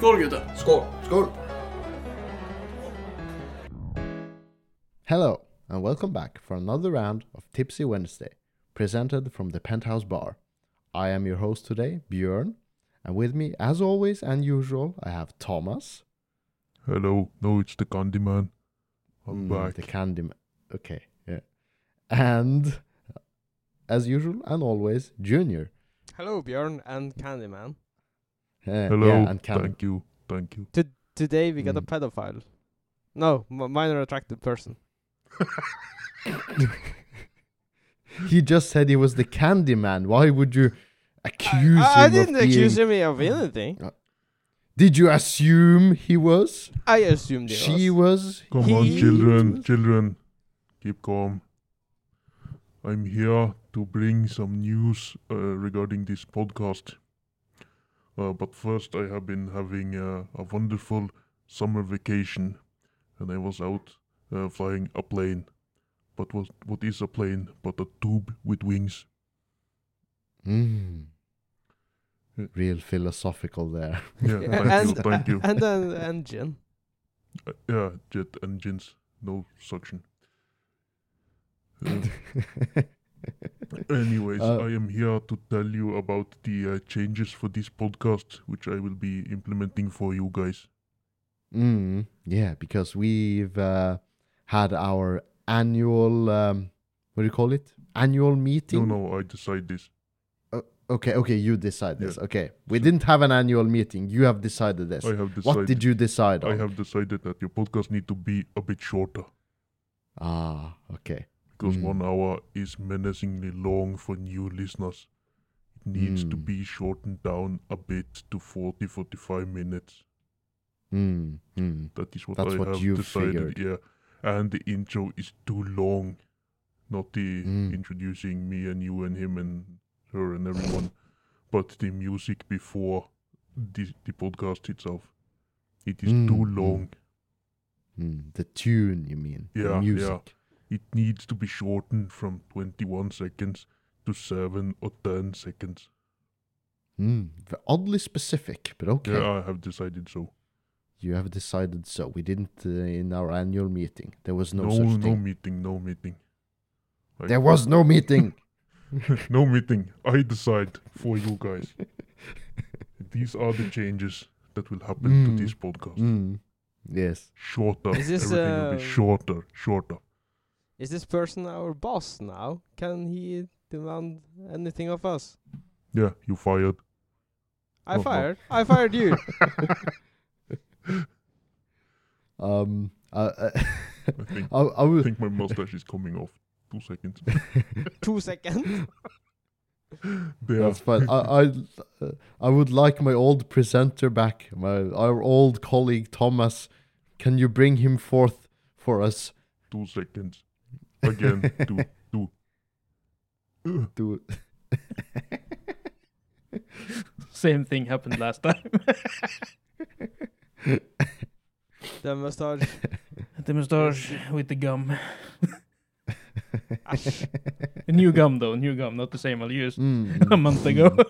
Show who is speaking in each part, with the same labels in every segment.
Speaker 1: Skål gutter!
Speaker 2: Skål! Skål!
Speaker 3: Hello, and welcome back for another round of Tipsy Wednesday, presented from the Penthouse Bar. I am your host today, Bjørn, and with me, as always and usual, I have Thomas.
Speaker 4: Hello, no, it's the Candyman. I'm
Speaker 3: Mm,
Speaker 4: back.
Speaker 3: The candy. ma- Okay, yeah. And, as usual and always, Junior.
Speaker 5: Hello, Bjørn and Candyman.
Speaker 3: Uh,
Speaker 4: Hello,
Speaker 3: Yeah, and Candy.
Speaker 4: thank you, thank you.
Speaker 5: Today we got a
Speaker 3: Mm.
Speaker 5: pedophile. No, m- minor attracted person.
Speaker 3: He just said he was the Candyman. Why would you accuse
Speaker 5: I, I
Speaker 3: him
Speaker 5: didn't
Speaker 3: of
Speaker 5: accuse
Speaker 3: being...
Speaker 5: him of anything.
Speaker 3: Did you assume he was?
Speaker 5: I assumed he
Speaker 3: She
Speaker 5: was.
Speaker 3: was?
Speaker 4: Come on,
Speaker 5: He-
Speaker 4: children, children, keep calm. I'm here to bring some news uh, regarding this podcast. Uh, but first, I have been having uh, a wonderful summer vacation, and I was out uh, flying a plane. But what what is a plane but a tube with wings?
Speaker 3: Mm.
Speaker 4: Yeah.
Speaker 3: Real philosophical there.
Speaker 4: Yeah,
Speaker 5: Yeah,
Speaker 4: thank you,
Speaker 5: and-
Speaker 4: thank you.
Speaker 5: And an engine.
Speaker 4: Uh, yeah, jet engines, no suction. Uh, anyways,
Speaker 3: Uh,
Speaker 4: I am here to tell you about the uh, changes for this podcast, which I will be implementing for you guys.
Speaker 3: mm, yeah, because we've uh, had our annual, um, what do you call it? Annual meeting?
Speaker 4: No, no, I decide this.
Speaker 3: Okay, okay, you decide this.
Speaker 4: Yeah.
Speaker 3: Okay, we
Speaker 4: So-
Speaker 3: didn't have an annual meeting. You have decided this.
Speaker 4: I have decided.
Speaker 3: what did you decide on?
Speaker 4: I have decided that your podcast need to be a bit shorter
Speaker 3: Ah, okay.
Speaker 4: Because
Speaker 3: Mm.
Speaker 4: one hour is menacingly long for new listeners. It needs to
Speaker 3: Mm.
Speaker 4: be shortened down a bit to 40 45 minutes.
Speaker 3: Mm, mm.
Speaker 4: That is what
Speaker 3: That's
Speaker 4: I
Speaker 3: what
Speaker 4: have
Speaker 3: you
Speaker 4: decided.
Speaker 3: figured.
Speaker 4: Yeah, and the intro is too long. Not the
Speaker 3: Mm.
Speaker 4: introducing me and you and him and her and everyone, but the music before the the podcast itself. It is too
Speaker 3: Mm, mm.
Speaker 4: long.
Speaker 3: Mm. The tune, you mean? the
Speaker 4: Yeah, yeah.
Speaker 3: Music.
Speaker 4: It needs to be shortened from twenty one seconds to seven or ten seconds.
Speaker 3: Mm. v- Oddly specific, but okay.
Speaker 4: Yeah, I have decided so.
Speaker 3: You have decided so. We didn't uh, in our annual meeting. There was no,
Speaker 4: No,
Speaker 3: such
Speaker 4: no, meeting, no meeting. I-
Speaker 3: There was no meeting.
Speaker 4: no meeting. I decide for you guys. These are the changes that will happen
Speaker 3: Mm.
Speaker 4: to this podcast.
Speaker 3: mm. Yes.
Speaker 4: Shorter.
Speaker 5: Is this,
Speaker 4: Everything will
Speaker 5: uh,
Speaker 4: be shorter, shorter.
Speaker 5: Is this person our boss now? Can he demand anything of us?
Speaker 4: Yeah, you fired.
Speaker 5: I
Speaker 4: Oh, no.
Speaker 5: fired. I fired you.
Speaker 3: Um. Uh, uh,
Speaker 4: I think,
Speaker 3: I, I
Speaker 4: I think my mustache is coming off. Two seconds.
Speaker 5: Two seconds.
Speaker 4: There.
Speaker 3: That's fine. I I, uh, I would like my old presenter back. My our old colleague Thomas. Can you bring him forth for us?
Speaker 4: Two seconds. Again. do do Ugh.
Speaker 3: To
Speaker 1: Same thing happened last time.
Speaker 5: the mustache.
Speaker 1: the moustache with the gum. A new gum though, new gum, not the same I used
Speaker 3: Mm,
Speaker 1: a month ago.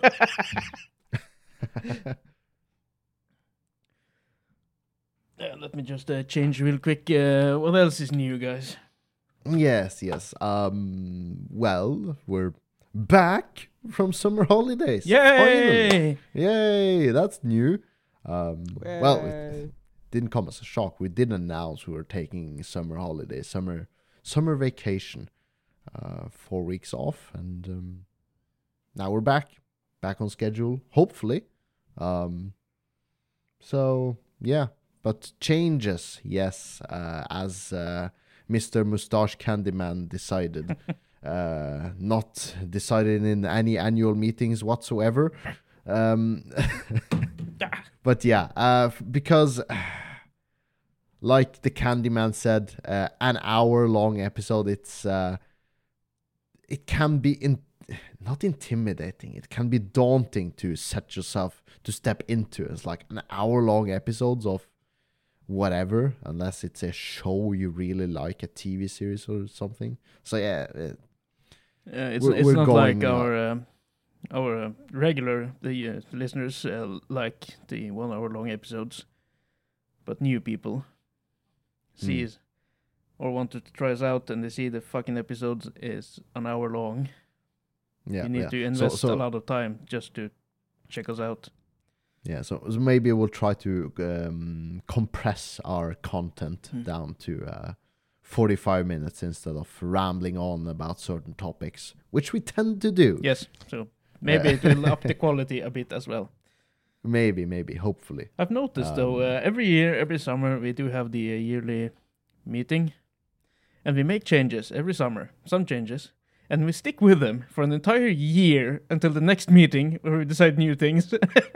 Speaker 1: Uh, let me just uh, change real quick. Uh, what else is new, guys?
Speaker 3: Yes, yes. Um. Well, we're back from summer holidays. Finally.
Speaker 1: Yay!
Speaker 3: Yay! That's new. Um. Well, it didn't come as a shock. We did announce we were taking summer holidays, summer summer vacation, uh, four weeks off, and um, now we're back, back on schedule. Hopefully. Um. So yeah, but changes, yes, uh, as uh, Mr. Mustache Candyman decided. uh, not decided in any annual meetings whatsoever. Um, but yeah, uh, because like the Candyman said, uh, an hour long episode. It's uh, it can be in not intimidating. It can be daunting to set yourself to step into. It's like an hour long episodes of whatever, unless it's a show you really like, a TV series or something. So yeah, uh,
Speaker 1: Uh, it's
Speaker 3: We're-
Speaker 1: it's
Speaker 3: we're
Speaker 1: not
Speaker 3: going,
Speaker 1: like
Speaker 3: uh,
Speaker 1: our um, our uh, regular the uh, listeners uh, like the one hour long episodes, but new people see
Speaker 3: Hmm.
Speaker 1: or wanted to try us out and they see the fucking episodes is an hour long.
Speaker 3: Yeah,
Speaker 1: you need
Speaker 3: yeah.
Speaker 1: to
Speaker 3: So-
Speaker 1: invest
Speaker 3: so,
Speaker 1: a lot of time just to check us out.
Speaker 3: Yeah, so, so maybe we'll try to um, compress our content
Speaker 1: Hmm.
Speaker 3: down to uh, 45 minutes instead of rambling on about certain topics, which we tend to do.
Speaker 1: Yes, so maybe it will up the quality a bit as well.
Speaker 3: Maybe, maybe, hopefully.
Speaker 1: I've noticed though,
Speaker 3: Um,
Speaker 1: uh, every year, every summer, we do have the uh, yearly meeting, and we make changes every summer, some changes, and we stick with them for an entire year until the next meeting where we decide new things.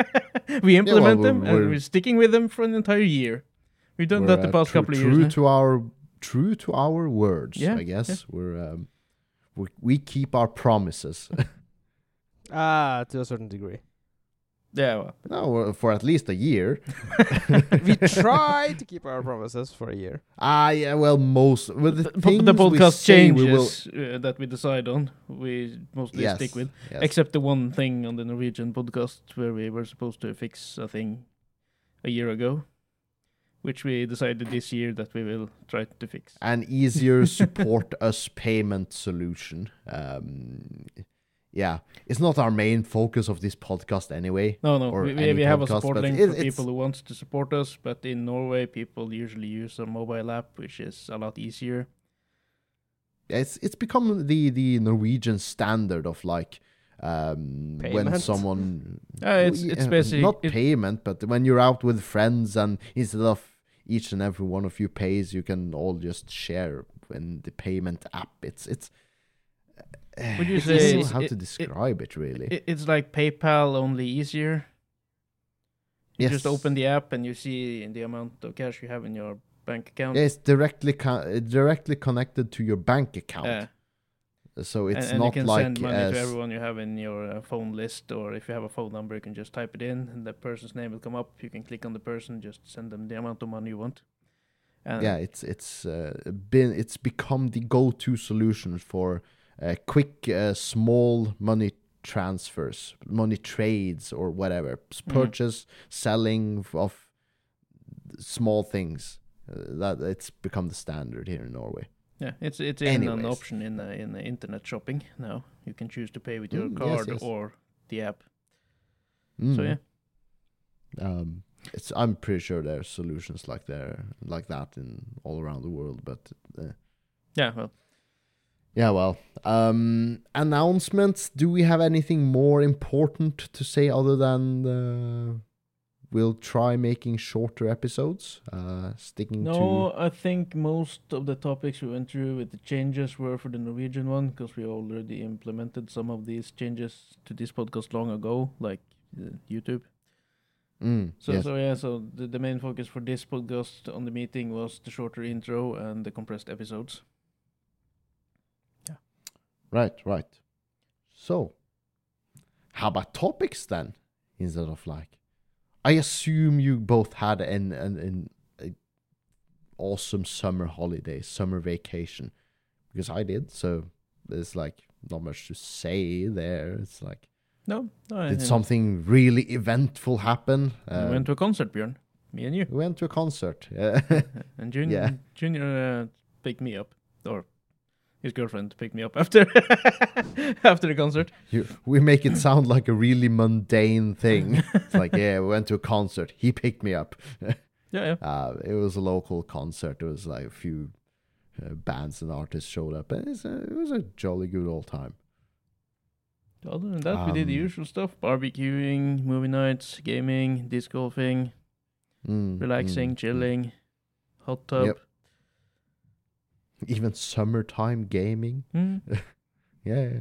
Speaker 1: we implement them,
Speaker 3: we're-
Speaker 1: and
Speaker 3: we're-
Speaker 1: we're sticking with them for an entire year. We've done that the
Speaker 3: uh,
Speaker 1: past
Speaker 3: true,
Speaker 1: couple of
Speaker 3: true
Speaker 1: years. now.
Speaker 3: to our true to our words,
Speaker 1: Yeah,
Speaker 3: I guess.
Speaker 1: yeah.
Speaker 3: We're um, we, we keep our promises.
Speaker 5: Ah, to a certain degree.
Speaker 1: Yeah, well,
Speaker 3: no, uh, for at least a year.
Speaker 5: we try to keep our promises for a year.
Speaker 3: Ah, yeah. Well, most well, the,
Speaker 1: the, the
Speaker 3: things we
Speaker 1: podcast
Speaker 3: say we will-
Speaker 1: changes uh, that we decide on. We mostly
Speaker 3: yes,
Speaker 1: stick with.
Speaker 3: yes.
Speaker 1: Except the one thing on the Norwegian podcast where we were supposed to fix a thing a year ago, which we decided this year that we will try to fix.
Speaker 3: an easier support us payment solution. Um, yeah, it's not our main focus of this podcast anyway.
Speaker 1: No, no,
Speaker 3: or
Speaker 1: we, we,
Speaker 3: any
Speaker 1: we have a support link
Speaker 3: it-
Speaker 1: for people who wants to support us, but in Norway, people usually use a mobile app, which is a lot easier.
Speaker 3: It's it's become the the Norwegian standard of like um, when someone
Speaker 1: Uh, it's it's basically
Speaker 3: not
Speaker 1: it-
Speaker 3: payment, but when you're out with friends and instead of each and every one of you pays, you can all just share in the payment app. It's it's.
Speaker 1: Would you
Speaker 3: I don't
Speaker 1: say
Speaker 3: know
Speaker 1: it's-
Speaker 3: how
Speaker 1: it-
Speaker 3: to describe it, really?
Speaker 1: it- it's like PayPal only easier. You just open the app and you see the amount of cash you have in your bank account.
Speaker 3: Yeah, it's directly co- directly connected to your bank account,
Speaker 1: Yeah.
Speaker 3: so
Speaker 1: and,
Speaker 3: it's
Speaker 1: and
Speaker 3: not
Speaker 1: you can
Speaker 3: like
Speaker 1: send money
Speaker 3: as-
Speaker 1: to everyone you have in your uh, phone list, or if you have a phone number, you can just type it in, and the person's name will come up. You can click on the person, just send them the amount of money you want. And
Speaker 3: yeah, it's it's uh, been it's become the go-to solution for uh, quick, uh, small money transfers, money trades, or whatever,
Speaker 1: Mhm.
Speaker 3: purchase, selling of small things. Uh, that it's become the standard here in Norway.
Speaker 1: yeah, it's it's an option in uh, in uh, internet shopping now. You can choose to pay with your
Speaker 3: Mm,
Speaker 1: card
Speaker 3: yes.
Speaker 1: or the app. So
Speaker 3: Mm.
Speaker 1: yeah,
Speaker 3: Um, it's I'm pretty sure there are solutions like there like that in all around the world, but uh,
Speaker 1: yeah. Well,
Speaker 3: yeah, well, um, announcements. Do we have anything more important to say other than uh, we'll try making shorter episodes, uh, sticking to
Speaker 1: no, I think most of the topics we went through with the changes were for the Norwegian one because we already implemented some of these changes to this podcast long ago, like uh, YouTube.
Speaker 3: Mm,
Speaker 1: So
Speaker 3: yes.
Speaker 1: so yeah, so the, the main focus for this podcast on the meeting was the shorter intro and the compressed episodes.
Speaker 3: Right, right. So, how about topics then? Instead of like, I assume you both had an an, an awesome summer holiday, summer vacation, because I did. So there's like not much to say there. It's like,
Speaker 1: No, no
Speaker 3: did something really eventful happen?
Speaker 1: we
Speaker 3: Uh,
Speaker 1: went to a concert, Bjørn. Me and you.
Speaker 3: we went to a concert. Yeah.
Speaker 1: And Junior,
Speaker 3: Yeah.
Speaker 1: Junior uh, picked me up, or his girlfriend picked me up after after the concert.
Speaker 3: You, we make it sound like a really mundane thing. it's like, yeah, we went to a concert. He picked me up.
Speaker 1: Yeah, yeah.
Speaker 3: Uh, it was a local concert. It was like a few uh, bands and artists showed up, and it's a, it was a jolly good old time.
Speaker 1: Other than that, we did the
Speaker 3: Um,
Speaker 1: usual stuff: barbecuing, movie nights, gaming, disc golfing,
Speaker 3: Mm,
Speaker 1: relaxing,
Speaker 3: mm, mm.
Speaker 1: chilling, hot tub.
Speaker 3: Yep. Even summertime gaming.
Speaker 1: Mm.
Speaker 3: Yeah, yeah.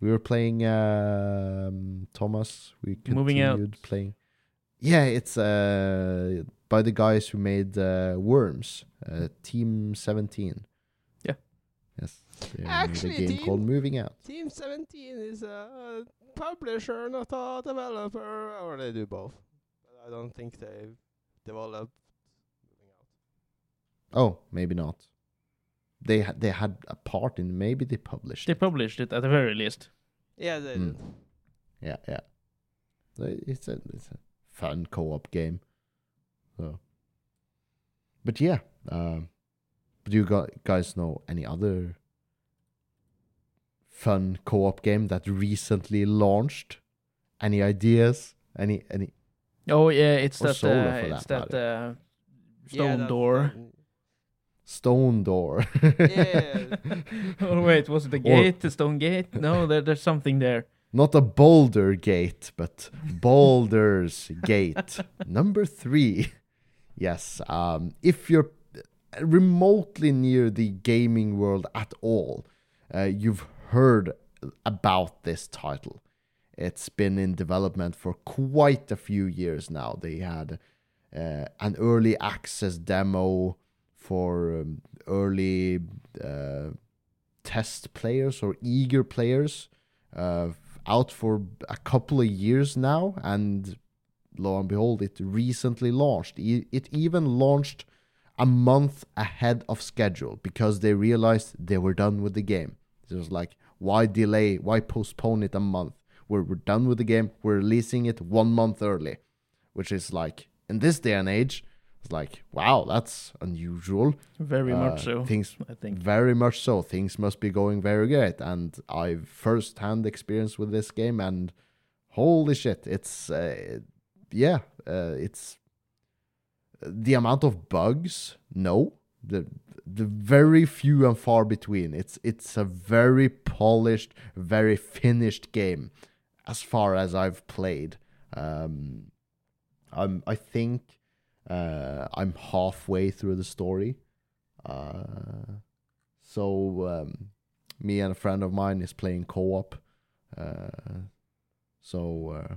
Speaker 3: we were playing um, Thomas. We continued
Speaker 1: Moving Out.
Speaker 3: playing. Yeah, it's uh, by the guys who made uh, Worms, uh, Team Seventeen.
Speaker 1: Yeah.
Speaker 3: Yes.
Speaker 5: Actually,
Speaker 3: a game
Speaker 5: Team-
Speaker 3: called Moving Out.
Speaker 5: Team 17 is a publisher, not a developer, or they do both. But I don't think they've developed Moving Out.
Speaker 3: Oh, maybe not. They had they had a part in maybe they published.
Speaker 1: They
Speaker 3: it.
Speaker 1: published it at the very least.
Speaker 5: Yeah, they
Speaker 3: Mm.
Speaker 5: did.
Speaker 3: yeah, yeah. So It's a it's a fun co-op game. So, but yeah, um, do you guys know any other fun co-op game that recently launched? Any ideas? Any any?
Speaker 1: Oh yeah, it's
Speaker 3: Or
Speaker 1: that
Speaker 3: solo
Speaker 1: uh,
Speaker 3: for
Speaker 1: it's
Speaker 3: that
Speaker 1: that uh,
Speaker 5: Yeah,
Speaker 1: stone
Speaker 5: that-
Speaker 1: door.
Speaker 3: Stone Door.
Speaker 5: Yeah.
Speaker 1: oh wait, was it the
Speaker 3: Or-
Speaker 1: gate, the stone gate? No, there, there's something there.
Speaker 3: Not a Boulder Gate, but Boulders Gate. Number three. Yes. Um, if you're remotely near the gaming world at all, uh, you've heard about this title. It's been in development for quite a few years now. They had uh, an early access demo for um, early uh, test players or eager players uh, out for a couple of years now, and lo and behold, it recently launched. It even launched a month ahead of schedule because they realized they were done with the game. It was like, why delay? Why postpone it a month? We're, we're done with the game. We're releasing it one month early, which is like, in this day and age, it's like, wow, that's unusual.
Speaker 1: Very
Speaker 3: Uh,
Speaker 1: much so.
Speaker 3: Things
Speaker 1: I think.
Speaker 3: very much so. Things must be going very great, and I've first-hand experience with this game, and holy shit, it's uh, yeah, uh, it's the amount of bugs. No, the the very few and far between. It's it's a very polished, very finished game, as far as I've played. Um, I'm I think uh, I'm halfway through the story. Uh, so um, me and a friend of mine is playing co-op. Uh, so uh,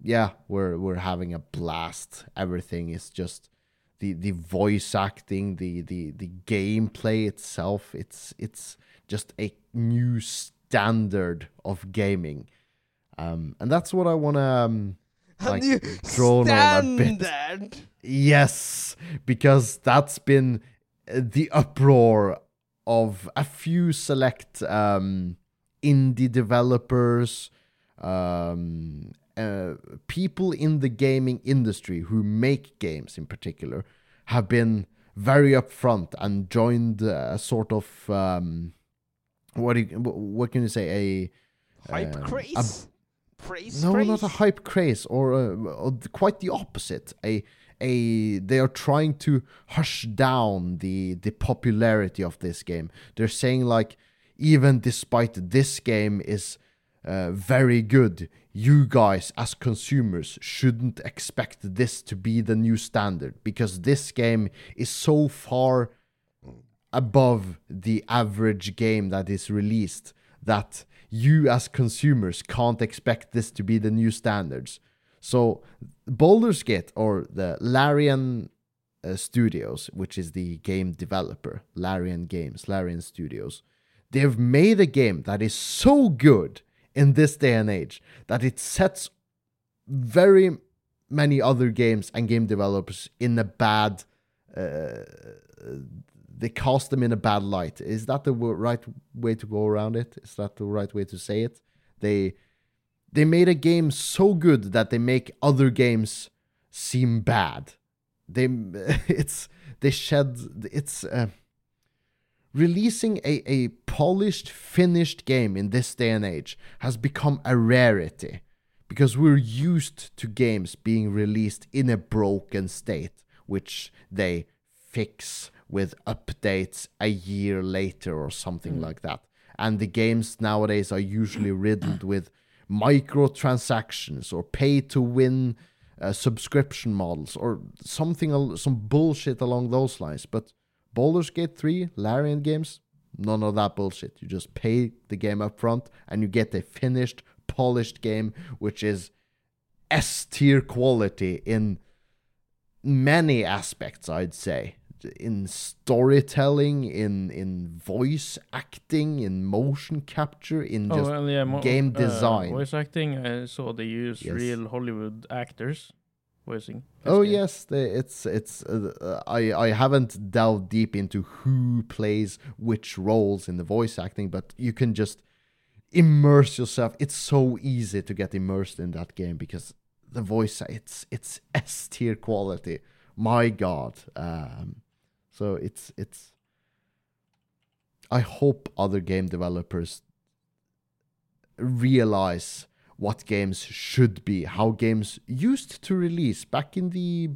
Speaker 3: yeah, we're we're having a blast. Everything is just the the voice acting, the the the gameplay itself. It's it's just a new standard of gaming, um, and that's what I want to. Um, like, drone on a bit.
Speaker 5: standard.
Speaker 3: Yes, because that's been uh, the uproar of a few select um, indie developers, um, uh, people in the gaming industry who make games in particular, have been very upfront and joined a sort of um, what do you, what can you say a
Speaker 5: Hype
Speaker 3: Um,
Speaker 5: craze. Praise
Speaker 3: no,
Speaker 5: craze.
Speaker 3: not a hype craze, or, uh, or quite the opposite. A a they are trying to hush down the the popularity of this game. They're saying like, even despite this game is uh, very good, you guys as consumers shouldn't expect this to be the new standard because this game is so far above the average game that is released that you as consumers can't expect this to be the new standards. So Baldur's Gate or the Larian uh, Studios, which is the game developer, Larian Games, Larian Studios, they've made a game that is so good in this day and age that it sets very many other games and game developers in a bad uh, they cast them in a bad light. Is that the right way to go around it? Is that the right way to say it? They they made a game so good that they make other games seem bad. They it's they shed it's uh, releasing a, a polished finished game in this day and age has become a rarity because we're used to games being released in a broken state which they fix with updates a year later or something like that. And the games nowadays are usually riddled with microtransactions or pay to win uh, subscription models or something, some bullshit along those lines. But Baldur's Gate 3, Larian games, none of that bullshit. You just pay the game up front and you get a finished, polished game, which is S tier quality in many aspects, I'd say. In storytelling, in in voice acting, in motion capture, in
Speaker 1: Oh
Speaker 3: just
Speaker 1: well, yeah.
Speaker 3: game
Speaker 1: uh,
Speaker 3: design.
Speaker 1: voice acting. I saw they use
Speaker 3: Yes.
Speaker 1: real Hollywood actors voicing.
Speaker 3: Oh
Speaker 1: game.
Speaker 3: yes, they, it's it's. Uh, uh, I I haven't delved deep into who plays which roles in the voice acting, but you can just immerse yourself. It's so easy to get immersed in that game because the voice it's it's S tier quality. My God. Um, so it's it's. I hope other game developers realize what games should be, how games used to release back in the,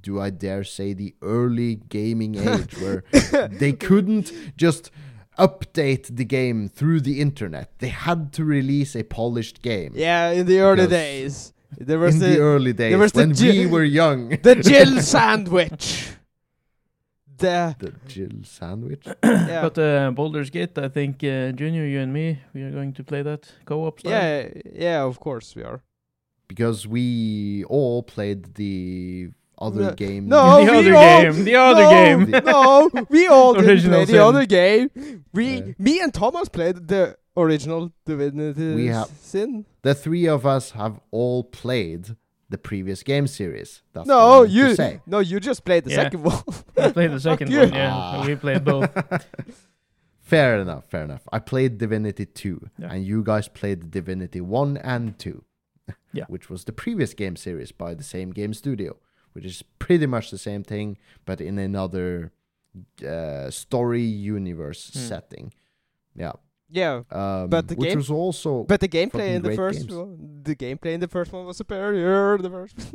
Speaker 3: do I dare say, the early gaming age, where they couldn't just update the game through the internet. They had to release a polished game.
Speaker 5: Yeah, in the early days. There was
Speaker 3: in
Speaker 5: the,
Speaker 3: the early days
Speaker 5: was the
Speaker 3: when
Speaker 5: Ji-
Speaker 3: we were young.
Speaker 5: the Jill sandwich. The
Speaker 3: the Jill sandwich.
Speaker 5: yeah.
Speaker 1: But uh, Baldur's Gate, I think uh, Junior, you and me, we are going to play that co-op. Style.
Speaker 5: yeah, yeah, of course we are.
Speaker 3: because we all played the other
Speaker 5: No-
Speaker 3: game.
Speaker 5: No,
Speaker 1: The
Speaker 5: we
Speaker 1: other
Speaker 5: all-
Speaker 1: game, the other
Speaker 5: no,
Speaker 1: game.
Speaker 5: no, we all didn't
Speaker 1: Original
Speaker 5: play the other game. We,
Speaker 3: Yeah.
Speaker 5: me and Thomas played the original Divinity
Speaker 3: We have-
Speaker 5: Sin.
Speaker 3: The three of us have all played the previous game series. That's
Speaker 5: No,
Speaker 3: what I meant to
Speaker 5: you,
Speaker 3: say.
Speaker 5: no, you just played the
Speaker 1: Yeah.
Speaker 5: second one.
Speaker 1: We played the second one, yeah.
Speaker 3: Ah.
Speaker 1: We played both.
Speaker 3: fair enough, fair enough. I played Divinity 2,
Speaker 1: Yeah.
Speaker 3: and you guys played Divinity 1 and 2.
Speaker 1: Yeah.
Speaker 3: Which was the previous game series by the same game studio, which is pretty much the same thing, but in another uh, story universe
Speaker 1: Hmm.
Speaker 3: setting. Yeah.
Speaker 5: Yeah,
Speaker 3: Um,
Speaker 5: But the
Speaker 3: which
Speaker 5: game-
Speaker 3: was also
Speaker 5: but the gameplay in the first
Speaker 3: games.
Speaker 5: one, the gameplay in the first one was superior. The first.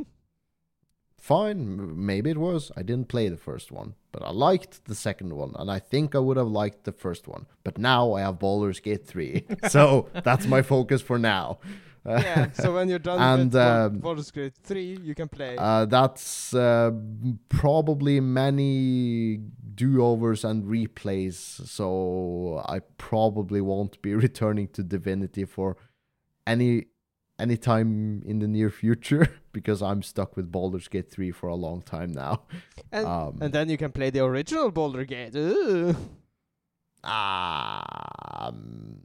Speaker 3: fine. Maybe it was. I didn't play the first one, but I liked the second one, and I think I would have liked the first one. But now I have Baldur's Gate 3, so that's my focus for now.
Speaker 5: yeah. So when you're done
Speaker 3: And,
Speaker 5: with
Speaker 3: um,
Speaker 5: Baldur's Gate three, you can play.
Speaker 3: Uh, that's uh, probably many do-overs and replays, so I probably won't be returning to Divinity for any any time in the near future because I'm stuck with Baldur's Gate 3 for a long time now.
Speaker 5: and,
Speaker 3: Um,
Speaker 5: and then you can play the original Boulder Gate. Ooh.
Speaker 3: um,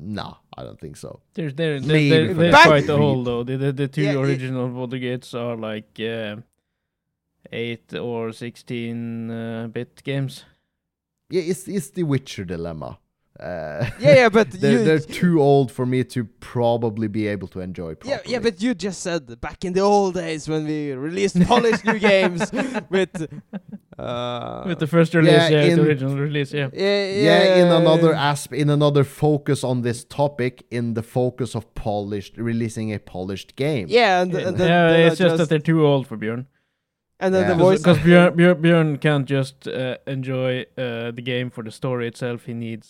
Speaker 3: no, I don't think so.
Speaker 1: There's they're, they're, they're, they're quite
Speaker 3: Back-
Speaker 1: old though. The the, the two
Speaker 5: Yeah, it-
Speaker 1: original Boulder Gates are like uh, eight or sixteen uh, bit games.
Speaker 3: Yeah, it's it's the Witcher dilemma. Uh,
Speaker 5: Yeah, yeah, but
Speaker 3: they're,
Speaker 5: you.
Speaker 3: they're too old for me to probably be able to enjoy
Speaker 5: yeah,
Speaker 3: properly.
Speaker 5: yeah, but you just said back in the old days when we released polished new games with uh
Speaker 1: With the first release,
Speaker 3: yeah,
Speaker 1: yeah,
Speaker 3: in-
Speaker 1: the original release, yeah.
Speaker 5: yeah,
Speaker 3: yeah, in another asp, in another focus on this topic, in the focus of polished, releasing a polished game.
Speaker 5: yeah, and,
Speaker 1: Yeah,
Speaker 5: and then, then I
Speaker 1: it's just, that they're too old for Bjørn.
Speaker 5: And then
Speaker 3: Yeah.
Speaker 5: the voice
Speaker 1: Because Bjørn, Bjørn, Bjørn can't just uh, enjoy uh, the game for the story itself. He needs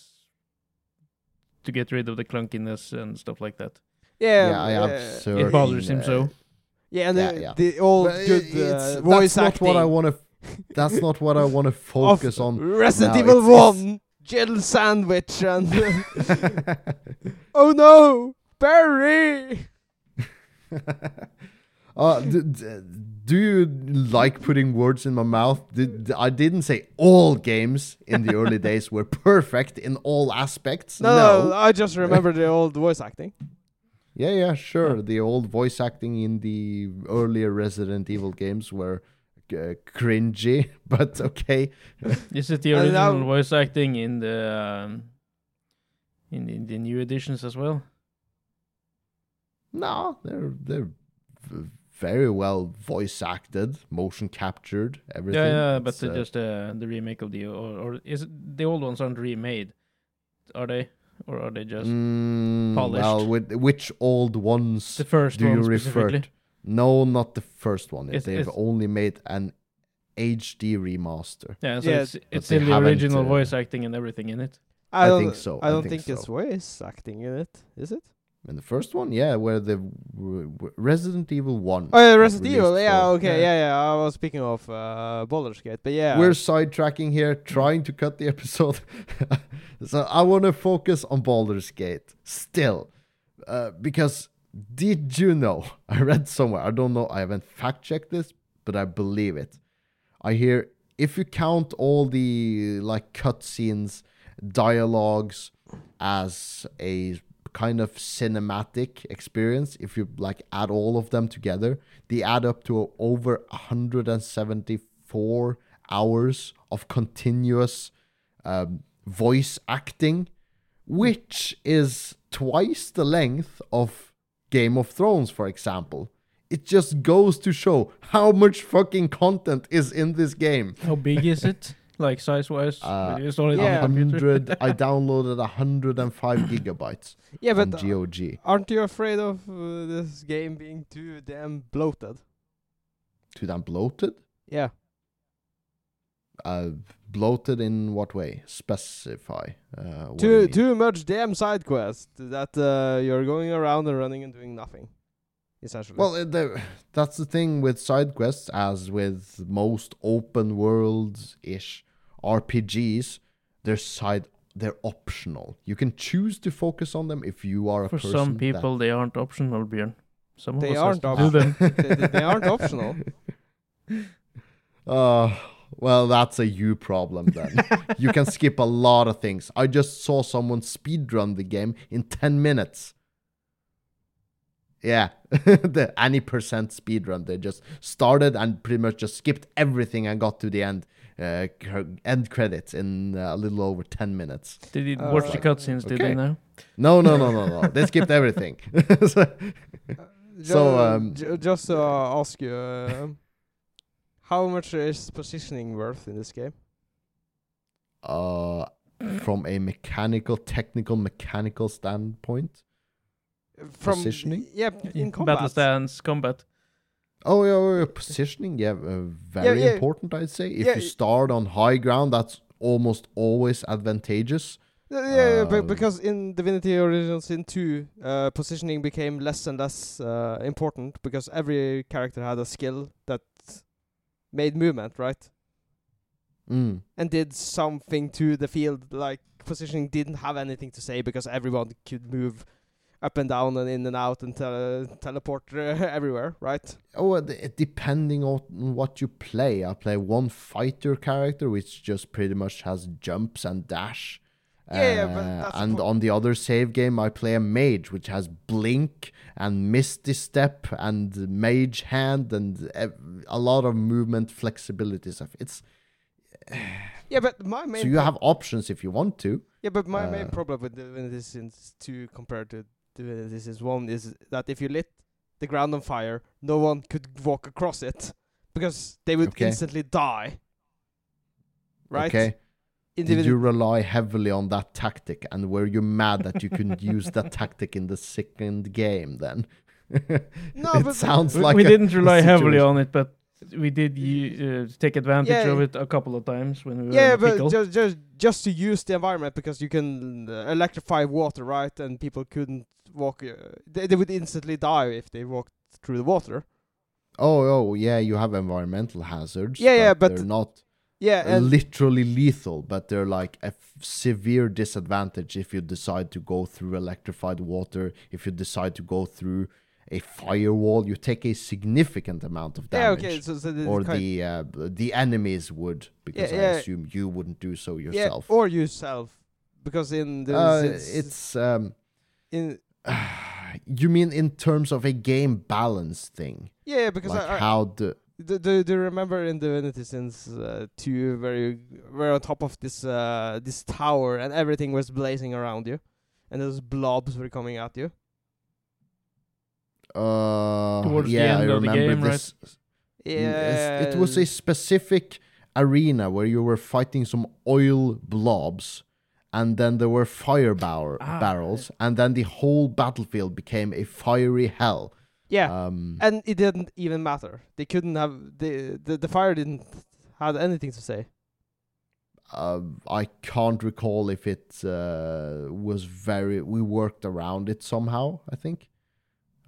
Speaker 1: to get rid of the clunkiness and stuff like that.
Speaker 5: yeah,
Speaker 3: yeah, I have
Speaker 5: uh,
Speaker 3: certain,
Speaker 1: It bothers him so.
Speaker 5: yeah, and
Speaker 3: yeah,
Speaker 5: the,
Speaker 3: yeah.
Speaker 5: the old
Speaker 3: but
Speaker 5: good
Speaker 3: it's-
Speaker 5: uh, voice
Speaker 3: that's
Speaker 5: acting
Speaker 3: not what I want to. That's not what I want to focus on.
Speaker 5: Resident
Speaker 3: now.
Speaker 5: Evil
Speaker 3: It's- it's-
Speaker 5: One, Jill Sandwich, and oh no, Barry.
Speaker 3: Uh, d- d- do you like putting words in my mouth? Did, I didn't say all games in the early days were perfect in all aspects.
Speaker 5: No, no, no I just remember the old voice acting.
Speaker 3: Yeah, yeah, sure. The old voice acting in the earlier Resident Evil games were uh, cringy, but okay.
Speaker 1: Is it the original voice acting in the um, in, in the new editions as well?
Speaker 3: No, they're they're v- very well voice acted, motion captured, everything.
Speaker 1: Yeah, yeah, but
Speaker 3: It's, uh,
Speaker 1: just uh, the remake of the or, or is it, the old ones aren't remade, are they? Or are they just
Speaker 3: mm,
Speaker 1: polished?
Speaker 3: Well, with which old ones
Speaker 1: the first
Speaker 3: do you refer
Speaker 1: specifically?
Speaker 3: to? No, not the first one.
Speaker 1: It's-
Speaker 3: They've
Speaker 1: it's-
Speaker 3: only made an HD remaster.
Speaker 1: Yeah, so
Speaker 5: Yeah,
Speaker 1: it's it's
Speaker 3: they
Speaker 1: in the original
Speaker 3: uh,
Speaker 1: voice acting and everything in it.
Speaker 5: I,
Speaker 3: I
Speaker 5: don't
Speaker 3: think so,
Speaker 5: I
Speaker 3: I
Speaker 5: don't
Speaker 3: think
Speaker 5: think, it's voice acting in it, is it?
Speaker 3: In the first one, yeah, where the w- w- Resident Evil One.
Speaker 5: Oh, yeah, Resident Evil.
Speaker 3: released
Speaker 5: Yeah,
Speaker 3: for-
Speaker 5: okay,
Speaker 1: Yeah.
Speaker 5: yeah, yeah. I was speaking of uh, Baldur's Gate, but yeah,
Speaker 3: We're sidetracking here, trying to cut the episode. so I want to focus on Baldur's Gate still, uh, because did you know? I read somewhere. I don't know. I haven't fact checked this, but I believe it. I hear if you count all the like cutscenes, dialogues as a kind of cinematic experience, if you like add all of them together, they add up to over 174 hours of continuous um, voice acting, which is twice the length of Game of Thrones, for example. It just goes to show how much fucking content is in this game.
Speaker 1: How big is it? Like size wise?
Speaker 3: Uh,
Speaker 1: you saw it
Speaker 5: Yeah.
Speaker 1: on the computer?
Speaker 3: 100, I downloaded 105 gigabytes
Speaker 5: Yeah,
Speaker 3: on
Speaker 5: but
Speaker 3: GOG.
Speaker 5: aren't you afraid of uh, this game being too damn bloated?
Speaker 3: Too damn bloated?
Speaker 5: Yeah.
Speaker 3: Uh, bloated in what way? Specify. Uh, what do you
Speaker 5: Too
Speaker 3: mean?
Speaker 5: too much damn side quest that uh, you're going around and running and doing nothing. Essentially.
Speaker 3: Well, uh, the, that's the thing with side quests, as with most open world ish RPGs. They're side, they're optional. You can choose to focus on them if you are a
Speaker 1: For
Speaker 3: person.
Speaker 1: some
Speaker 3: that-
Speaker 1: people, they aren't optional, Bjørn. Some of
Speaker 5: They
Speaker 1: us
Speaker 5: aren't
Speaker 1: has to do them.
Speaker 5: they, they- they aren't optional.
Speaker 3: Uh, well, that's a you problem then. you can skip a lot of things. I just saw someone speedrun the game in 10 minutes. Yeah, the any percent speedrun. They just started and pretty much just skipped everything and got to the end uh, cr- end credits in uh, a little over 10 minutes.
Speaker 1: Did you
Speaker 5: Uh,
Speaker 1: watch the
Speaker 5: like,
Speaker 1: cutscenes? Did
Speaker 3: okay.
Speaker 1: they now?
Speaker 3: No, no, no, no, no. they skipped everything. So-
Speaker 5: Ju-
Speaker 3: So, um,
Speaker 5: ju- just to uh, ask you, uh, how much is positioning worth in this game?
Speaker 3: uh, from a mechanical, technical, mechanical standpoint.
Speaker 5: From
Speaker 3: Positioning?
Speaker 5: Yeah, in combat.
Speaker 1: Battle stance, combat.
Speaker 3: Oh yeah, oh, yeah, positioning, yeah, uh, very
Speaker 5: yeah.
Speaker 3: important. I'd say if
Speaker 5: Yeah,
Speaker 3: you start on high ground, that's almost always advantageous.
Speaker 5: Yeah, yeah, yeah,
Speaker 3: Uh,
Speaker 5: because in Divinity Original Sin 2, uh, positioning became less and less uh, important because every character had a skill that made movement, right?
Speaker 3: Mm.
Speaker 5: And did something to the field. Like positioning didn't have anything to say because everyone could move up and down and in and out and tele- teleport uh, everywhere, right?
Speaker 3: Oh, depending on what you play, I play one fighter character which just pretty much has jumps and dash.
Speaker 5: Yeah, yeah, but
Speaker 3: Uh,
Speaker 5: that's the
Speaker 3: and on the other save game, I play a mage which has blink and misty step and mage hand and a lot of movement flexibility stuff. It's
Speaker 5: Yeah, but my main
Speaker 3: so you
Speaker 5: pro-
Speaker 3: have options if you want to.
Speaker 5: Yeah, but my main
Speaker 3: Uh,
Speaker 5: problem with Divinity Sins 2 compared to Divinity Sins Uh, 1 is that if you lit the ground on fire, no one could walk across it because they would
Speaker 3: Okay.
Speaker 5: instantly die. Right?
Speaker 3: Okay.
Speaker 5: In
Speaker 3: Did you rely heavily on that tactic, and were you mad that you couldn't use that tactic in the second game? Then
Speaker 5: No,
Speaker 3: it
Speaker 5: but-
Speaker 3: sounds
Speaker 1: We,
Speaker 3: like
Speaker 1: we
Speaker 3: a-
Speaker 1: didn't rely heavily on it, but we did uh, take advantage
Speaker 5: Yeah.
Speaker 1: of it a couple of times when we were
Speaker 5: yeah,
Speaker 1: in
Speaker 5: but just just just to use the environment because you can uh, electrify water, right? And people couldn't walk. Uh, they, they would instantly die if they walked through the water.
Speaker 3: Oh, oh, yeah, you have environmental hazards.
Speaker 5: Yeah, yeah, but-
Speaker 3: they're not
Speaker 5: Yeah,
Speaker 3: literally lethal, but they're like a f- severe disadvantage if you decide to go through electrified water. If you decide to go through a firewall, you take a significant amount of
Speaker 5: yeah,
Speaker 3: damage.
Speaker 5: okay. So, so
Speaker 3: or the uh, the enemies would, because
Speaker 5: Yeah,
Speaker 3: I
Speaker 5: yeah.
Speaker 3: assume you wouldn't do so yourself.
Speaker 5: yeah, or yourself, because in the
Speaker 3: uh,
Speaker 5: Sins-
Speaker 3: it's um,
Speaker 5: in
Speaker 3: you mean in terms of a game balance thing,
Speaker 5: yeah because
Speaker 3: like
Speaker 5: I, I
Speaker 3: how the
Speaker 5: do, do, do you remember in Divinity Sins uh, 2 where you were on top of this uh, this tower and everything was blazing around you and those blobs were coming at you
Speaker 3: uh
Speaker 1: Towards the
Speaker 3: yeah,
Speaker 1: end
Speaker 3: I
Speaker 1: of the
Speaker 3: remember
Speaker 1: game, right?
Speaker 3: this.
Speaker 5: yeah
Speaker 3: It was a specific arena where you were fighting some oil blobs, and then there were fire bar-
Speaker 1: Ah,
Speaker 3: barrels, and then the whole battlefield became a fiery hell.
Speaker 5: yeah
Speaker 3: Um,
Speaker 5: and it didn't even matter they couldn't have the the, the fire didn't had anything to say
Speaker 3: uh, I can't recall if it uh, was very. We worked around it somehow. I think.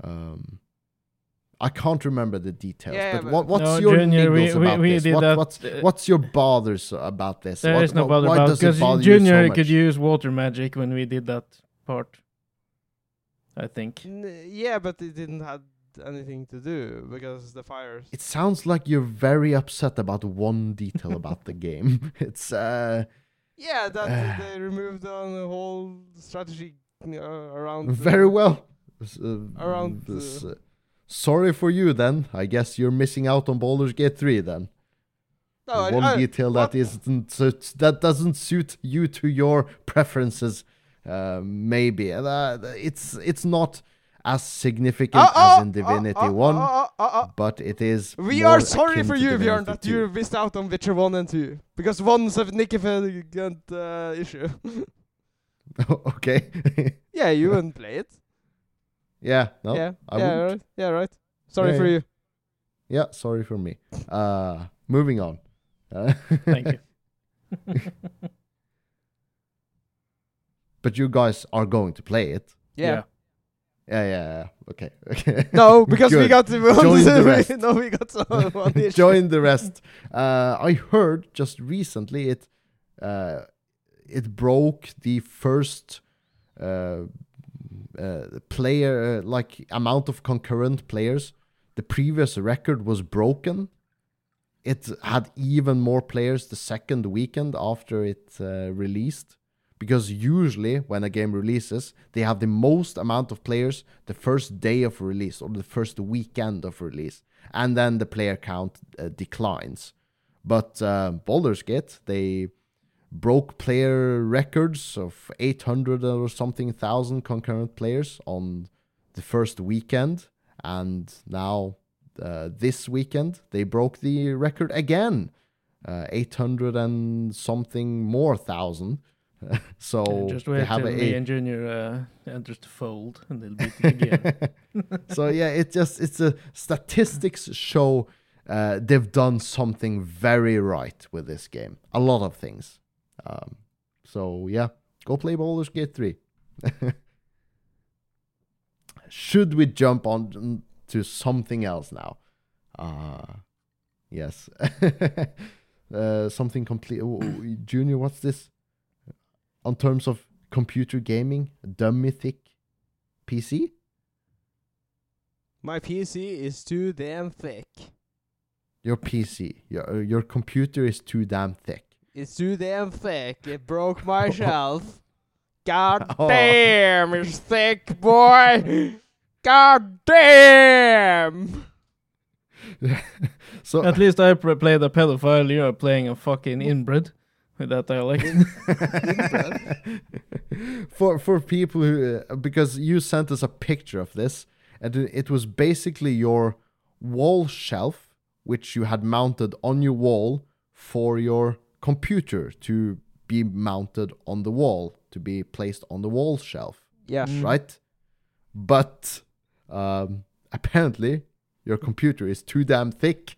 Speaker 3: Um, I can't remember the details.
Speaker 5: Yeah,
Speaker 3: but,
Speaker 5: but-
Speaker 3: what, what's
Speaker 1: No,
Speaker 3: your
Speaker 1: Junior, we-
Speaker 3: niggles
Speaker 1: we-
Speaker 3: about
Speaker 1: we
Speaker 3: this?
Speaker 1: did
Speaker 3: What- what's
Speaker 1: uh,
Speaker 3: what's your bothers about this?
Speaker 1: There
Speaker 3: What-
Speaker 1: is no
Speaker 3: wh-
Speaker 1: bother
Speaker 3: why
Speaker 1: about
Speaker 3: does it
Speaker 1: because
Speaker 3: bother you
Speaker 1: Junior
Speaker 3: so
Speaker 1: could use water magic when we did that part. I think.
Speaker 5: N- yeah but it didn't have anything to do because the fires
Speaker 3: It sounds like you're very upset about one detail about the game. It's uh
Speaker 5: yeah that they removed on the whole strategy uh, around the-
Speaker 3: very well. Uh,
Speaker 5: Around
Speaker 3: this,
Speaker 5: uh,
Speaker 3: uh, sorry for you then. I guess you're missing out on Baldur's Gate 3 then.
Speaker 5: no, I-
Speaker 3: one
Speaker 5: I-
Speaker 3: detail that
Speaker 5: what-
Speaker 3: isn't that doesn't suit you to your preferences uh, maybe uh, uh it's it's not as significant
Speaker 5: oh,
Speaker 3: as in Divinity One, but it is.
Speaker 5: We are sorry for you,
Speaker 3: Bjørn,
Speaker 5: that you missed out on Witcher 1 and 2. Because one's a significant uh, issue.
Speaker 3: okay.
Speaker 5: yeah, you wouldn't play it.
Speaker 3: Yeah. No.
Speaker 5: yeah,
Speaker 3: I
Speaker 5: yeah,
Speaker 3: wouldn't.
Speaker 5: right. Yeah, right. Sorry
Speaker 3: Yeah,
Speaker 5: for
Speaker 3: yeah.
Speaker 5: you.
Speaker 3: Yeah. Sorry for me. Uh, moving on. Uh,
Speaker 1: Thank you.
Speaker 3: but you guys are going to play it.
Speaker 5: Yeah.
Speaker 3: Yeah. Yeah. yeah. Okay. Okay.
Speaker 5: No, because we got the one.
Speaker 3: Join the rest.
Speaker 5: no, we got some one
Speaker 3: join the rest. Uh, I heard just recently it uh, it broke the first uh, uh, player uh, like amount of concurrent players. The previous record was broken. It had even more players the second weekend after it uh, released. Because usually when a game releases, they have the most amount of players the first day of release or the first weekend of release and then the player count uh, declines. But uh, Baldur's Gate, they broke player records of 800 or something thousand concurrent players on the first weekend, and now uh, this weekend they broke the record again, uh, 800 and something more thousand. so
Speaker 1: Just
Speaker 3: they
Speaker 1: wait
Speaker 3: have
Speaker 1: till
Speaker 3: a,
Speaker 1: me and uh, enters the fold, and they'll beat it again.
Speaker 3: so yeah, it just it's a statistics show uh, they've done something very right with this game. A lot of things. Um, so yeah, go play Baldur's Gate three. Should we jump on to something else now? Uh yes. uh, something complete. oh, oh, Junior, what's this? On terms of computer gaming, dummy thick PC.
Speaker 5: My PC is too damn thick.
Speaker 3: Your PC, your uh, your computer is too damn thick.
Speaker 5: It's too damn thick. It broke my shelf. God
Speaker 3: Oh.
Speaker 5: damn, it's thick, boy. God damn.
Speaker 3: so
Speaker 1: At least I pr- played a pedophile. You're playing a fucking inbred with that dialect.
Speaker 3: for for people who uh, because you sent us a picture of this and it it was basically your wall shelf which you had mounted on your wall for your computer to be mounted on the wall to be placed on the wall shelf
Speaker 5: Yeah.
Speaker 1: Mm.
Speaker 3: right but um apparently your computer is too damn thick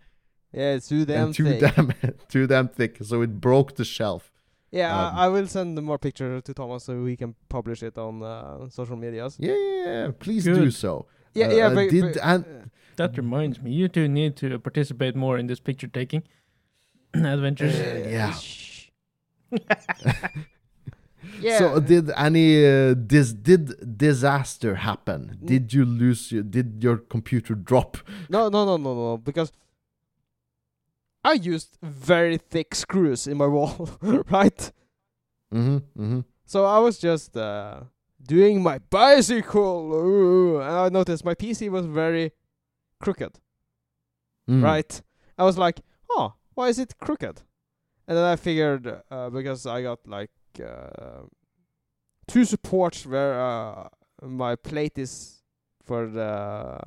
Speaker 5: Yeah, it's too damn
Speaker 3: and too
Speaker 5: thick.
Speaker 3: damn too damn thick so it broke the shelf
Speaker 5: yeah,
Speaker 3: um,
Speaker 5: I, I will send more pictures to Thomas so we can publish it on uh, social medias.
Speaker 3: yeah, yeah, yeah. please do so
Speaker 5: Yeah,
Speaker 3: Uh,
Speaker 5: yeah, but,
Speaker 3: did
Speaker 5: but,
Speaker 3: and-
Speaker 1: That reminds me, you two need to participate more in this picture taking adventures.
Speaker 3: Uh, yeah.
Speaker 5: yeah.
Speaker 3: So did any uh, dis did disaster happen? Did you lose your did your computer drop?
Speaker 5: No, no, no, no, no, because I used very thick screws in my wall, right?
Speaker 3: Mm-hmm. Mm-hmm.
Speaker 5: So I was just uh, doing my bicycle, ooh, and I noticed my PC was very crooked,
Speaker 3: Mm.
Speaker 5: right? I was like, oh, why is it crooked? And then I figured, uh, because I got like uh, two supports where uh, my plate is for the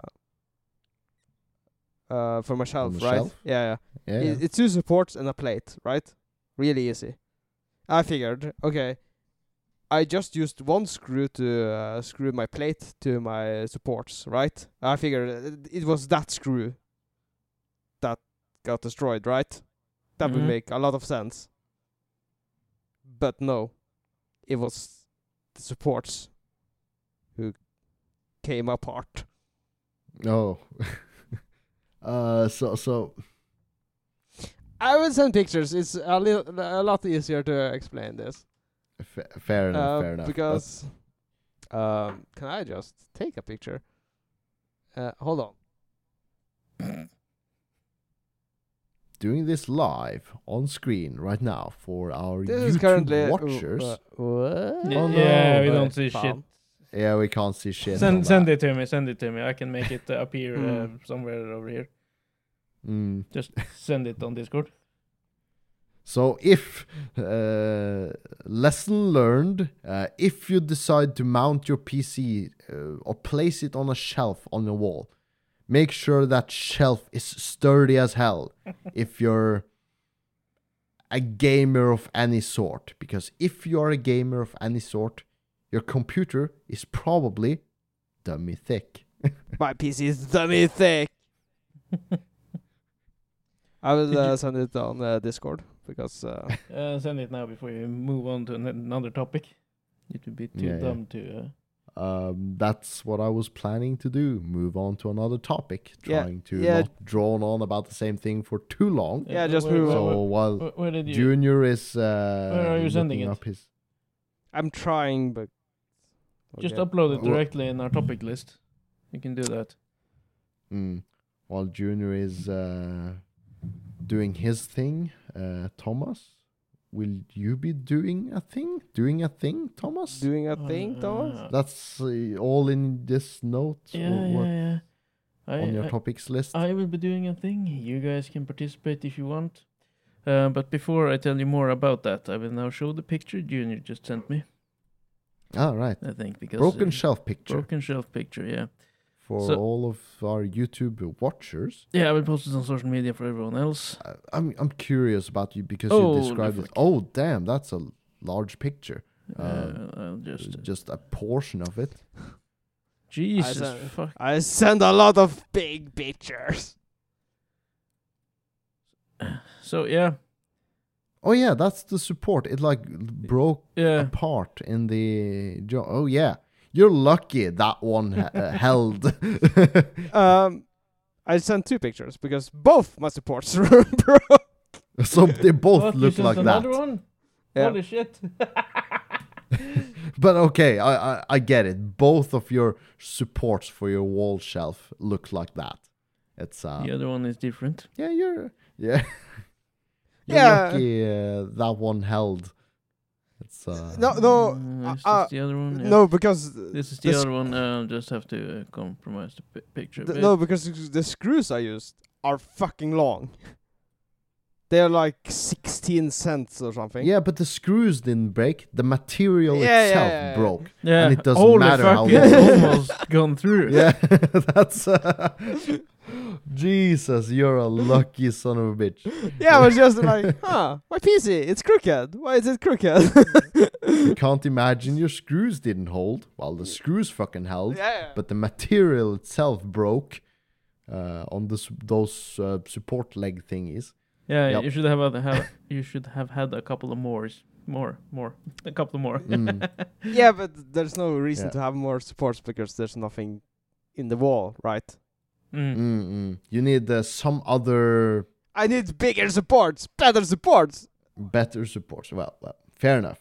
Speaker 5: uh, for my shelf, right?
Speaker 3: shelf?
Speaker 5: Yeah, yeah.
Speaker 3: Yeah.
Speaker 5: It, it's two supports and a plate, right? Really easy. I figured, okay, I just used one screw to uh, screw my plate to my supports, right? I figured it- it was that screw got destroyed, right? That would
Speaker 1: Mhm.
Speaker 5: make a lot of sense. But no, it was the supports who came apart.
Speaker 3: Oh. uh. So so.
Speaker 5: I will send pictures. It's a, little, a lot easier to explain this.
Speaker 3: Fa- fair enough.
Speaker 5: Uh,
Speaker 3: fair enough.
Speaker 5: Because um, can I just take a picture? Uh, hold on.
Speaker 3: But doing this live on screen right now for our
Speaker 5: This
Speaker 3: YouTube
Speaker 5: is currently uh,
Speaker 3: watchers.
Speaker 5: Uh, what?
Speaker 1: Yeah,
Speaker 3: Oh,
Speaker 1: yeah,
Speaker 3: no,
Speaker 1: we don't see shit.
Speaker 3: Yeah, we can't see shit.
Speaker 1: Send send
Speaker 3: that.
Speaker 1: it to me. Send it to me. I can make it uh, appear uh,
Speaker 5: Mm.
Speaker 1: somewhere over here.
Speaker 3: Mm.
Speaker 1: Just send it on Discord.
Speaker 3: So if uh, lesson learned, uh, if you decide to mount your PC uh, or place it on a shelf on the wall, make sure that shelf is sturdy as hell. if you're a gamer of any sort, because if you are a gamer of any sort, your computer is probably dummy thick.
Speaker 5: My PC is dummy thick. I will uh, send it on uh, Discord because uh,
Speaker 1: Uh, send it now before you move on to another topic. It would be too
Speaker 3: Yeah, yeah.
Speaker 1: dumb to.
Speaker 3: Um, that's what I was planning to do. Move on to another topic,
Speaker 5: Yeah,
Speaker 3: trying to
Speaker 5: yeah.
Speaker 3: not drone on about the same thing for too long.
Speaker 5: Yeah, just
Speaker 1: where,
Speaker 5: move
Speaker 1: where,
Speaker 5: on.
Speaker 3: So while
Speaker 1: Where, where did you?
Speaker 3: Junior is uh,
Speaker 1: Where are you sending it?
Speaker 3: up his
Speaker 5: I'm trying, but
Speaker 1: Just upload it directly in our topic list. You can do that.
Speaker 3: mm, while Junior is uh, doing his thing. Uh, Thomas, will you be doing a thing? Doing a thing, Thomas?
Speaker 5: doing a thing, Thomas.
Speaker 1: Uh,
Speaker 3: That's uh, all in this note
Speaker 1: Yeah,
Speaker 3: or
Speaker 1: yeah,
Speaker 3: what,
Speaker 1: yeah. I,
Speaker 3: on your
Speaker 1: I-
Speaker 3: topics list.
Speaker 1: I will be doing a thing. You guys can participate if you want. Uh, but before I tell you more about that, I will now show the picture Junior just sent me.
Speaker 3: All right,
Speaker 1: I think because
Speaker 3: broken
Speaker 1: uh,
Speaker 3: shelf picture
Speaker 1: broken shelf picture. Yeah,
Speaker 3: for
Speaker 1: so-
Speaker 3: all of our YouTube watchers.
Speaker 1: yeah. I will post it on social media for everyone else.
Speaker 3: I- I'm I'm curious about you because
Speaker 1: Oh,
Speaker 3: you described it. Oh, damn, that's a large picture.
Speaker 1: Uh, I'll just
Speaker 3: Just a portion of it.
Speaker 1: Jesus
Speaker 5: saw-
Speaker 1: fuck.
Speaker 5: I send a lot of big pictures.
Speaker 1: So yeah,
Speaker 3: Oh yeah, that's the support. It like broke
Speaker 1: yeah.
Speaker 3: apart in the jo- Oh yeah, you're lucky that one uh, held.
Speaker 5: Um, I sent two pictures because both my supports were broke.
Speaker 3: so they both
Speaker 1: What,
Speaker 3: look
Speaker 1: sent
Speaker 3: like
Speaker 1: another
Speaker 3: that.
Speaker 1: one?
Speaker 5: Yeah.
Speaker 1: Holy shit!
Speaker 3: But okay, I, I I get it. Both of your supports for your wall shelf look like that. It's uh
Speaker 1: the other one is different.
Speaker 3: yeah, you're yeah. You're
Speaker 5: Yeah.
Speaker 3: lucky uh, that one held. It's uh
Speaker 5: No, no,
Speaker 1: Uh, is
Speaker 5: uh,
Speaker 1: this the other one? Yeah.
Speaker 5: no, because
Speaker 1: This is the
Speaker 5: the
Speaker 1: other one. Uh, just have to uh, compromise the pi- picture. a bit.
Speaker 5: no, because the screws I used are fucking long. They're like sixteen cents or something.
Speaker 3: Yeah, but the screws didn't break. The material
Speaker 5: Yeah, yeah,
Speaker 3: itself
Speaker 5: yeah, yeah.
Speaker 3: broke.
Speaker 1: yeah,
Speaker 3: and it doesn't
Speaker 1: holy
Speaker 3: matter
Speaker 1: fuck,
Speaker 3: how
Speaker 1: it's
Speaker 3: long-
Speaker 1: almost gone through.
Speaker 3: Yeah, that's uh, Jesus, you're a lucky son of a bitch.
Speaker 5: Yeah, I was just like, huh, my PC, it's crooked. Why is it crooked?
Speaker 3: You can't imagine your screws didn't hold. Well, the screws fucking held,
Speaker 5: yeah.
Speaker 3: but the material itself broke uh, on this those uh, support leg thingies.
Speaker 1: Yeah,
Speaker 3: Yep.
Speaker 1: you should have, had- have you should have had a couple of more, more, more, a couple more.
Speaker 3: Mm.
Speaker 5: yeah, but there's no reason
Speaker 3: Yeah.
Speaker 5: to have more supports because there's nothing in the wall, right?
Speaker 1: Mm.
Speaker 3: Mm-mm. You need uh, some other
Speaker 5: I need bigger supports, better supports.
Speaker 3: better supports. Well, well, fair enough.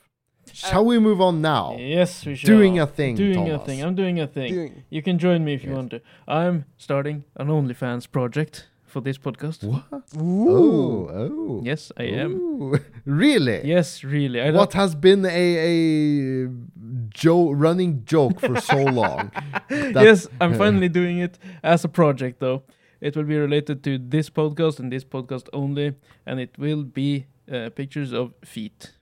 Speaker 3: Shall we move on now?
Speaker 1: Yes, we should.
Speaker 3: Doing a thing,
Speaker 1: Doing a thing. I'm doing a thing.
Speaker 5: Doing.
Speaker 1: You can join me if you
Speaker 3: Yes.
Speaker 1: want to. I'm starting an OnlyFans project for this podcast.
Speaker 3: What?
Speaker 5: Ooh.
Speaker 3: Oh, oh.
Speaker 1: Yes, I am.
Speaker 3: Really?
Speaker 1: Yes, really. I
Speaker 3: What has been a a jo- running joke for so long? That-
Speaker 1: yes, I'm finally doing it as a project, though. It will be related to this podcast and this podcast only, and it will be uh, pictures of feet.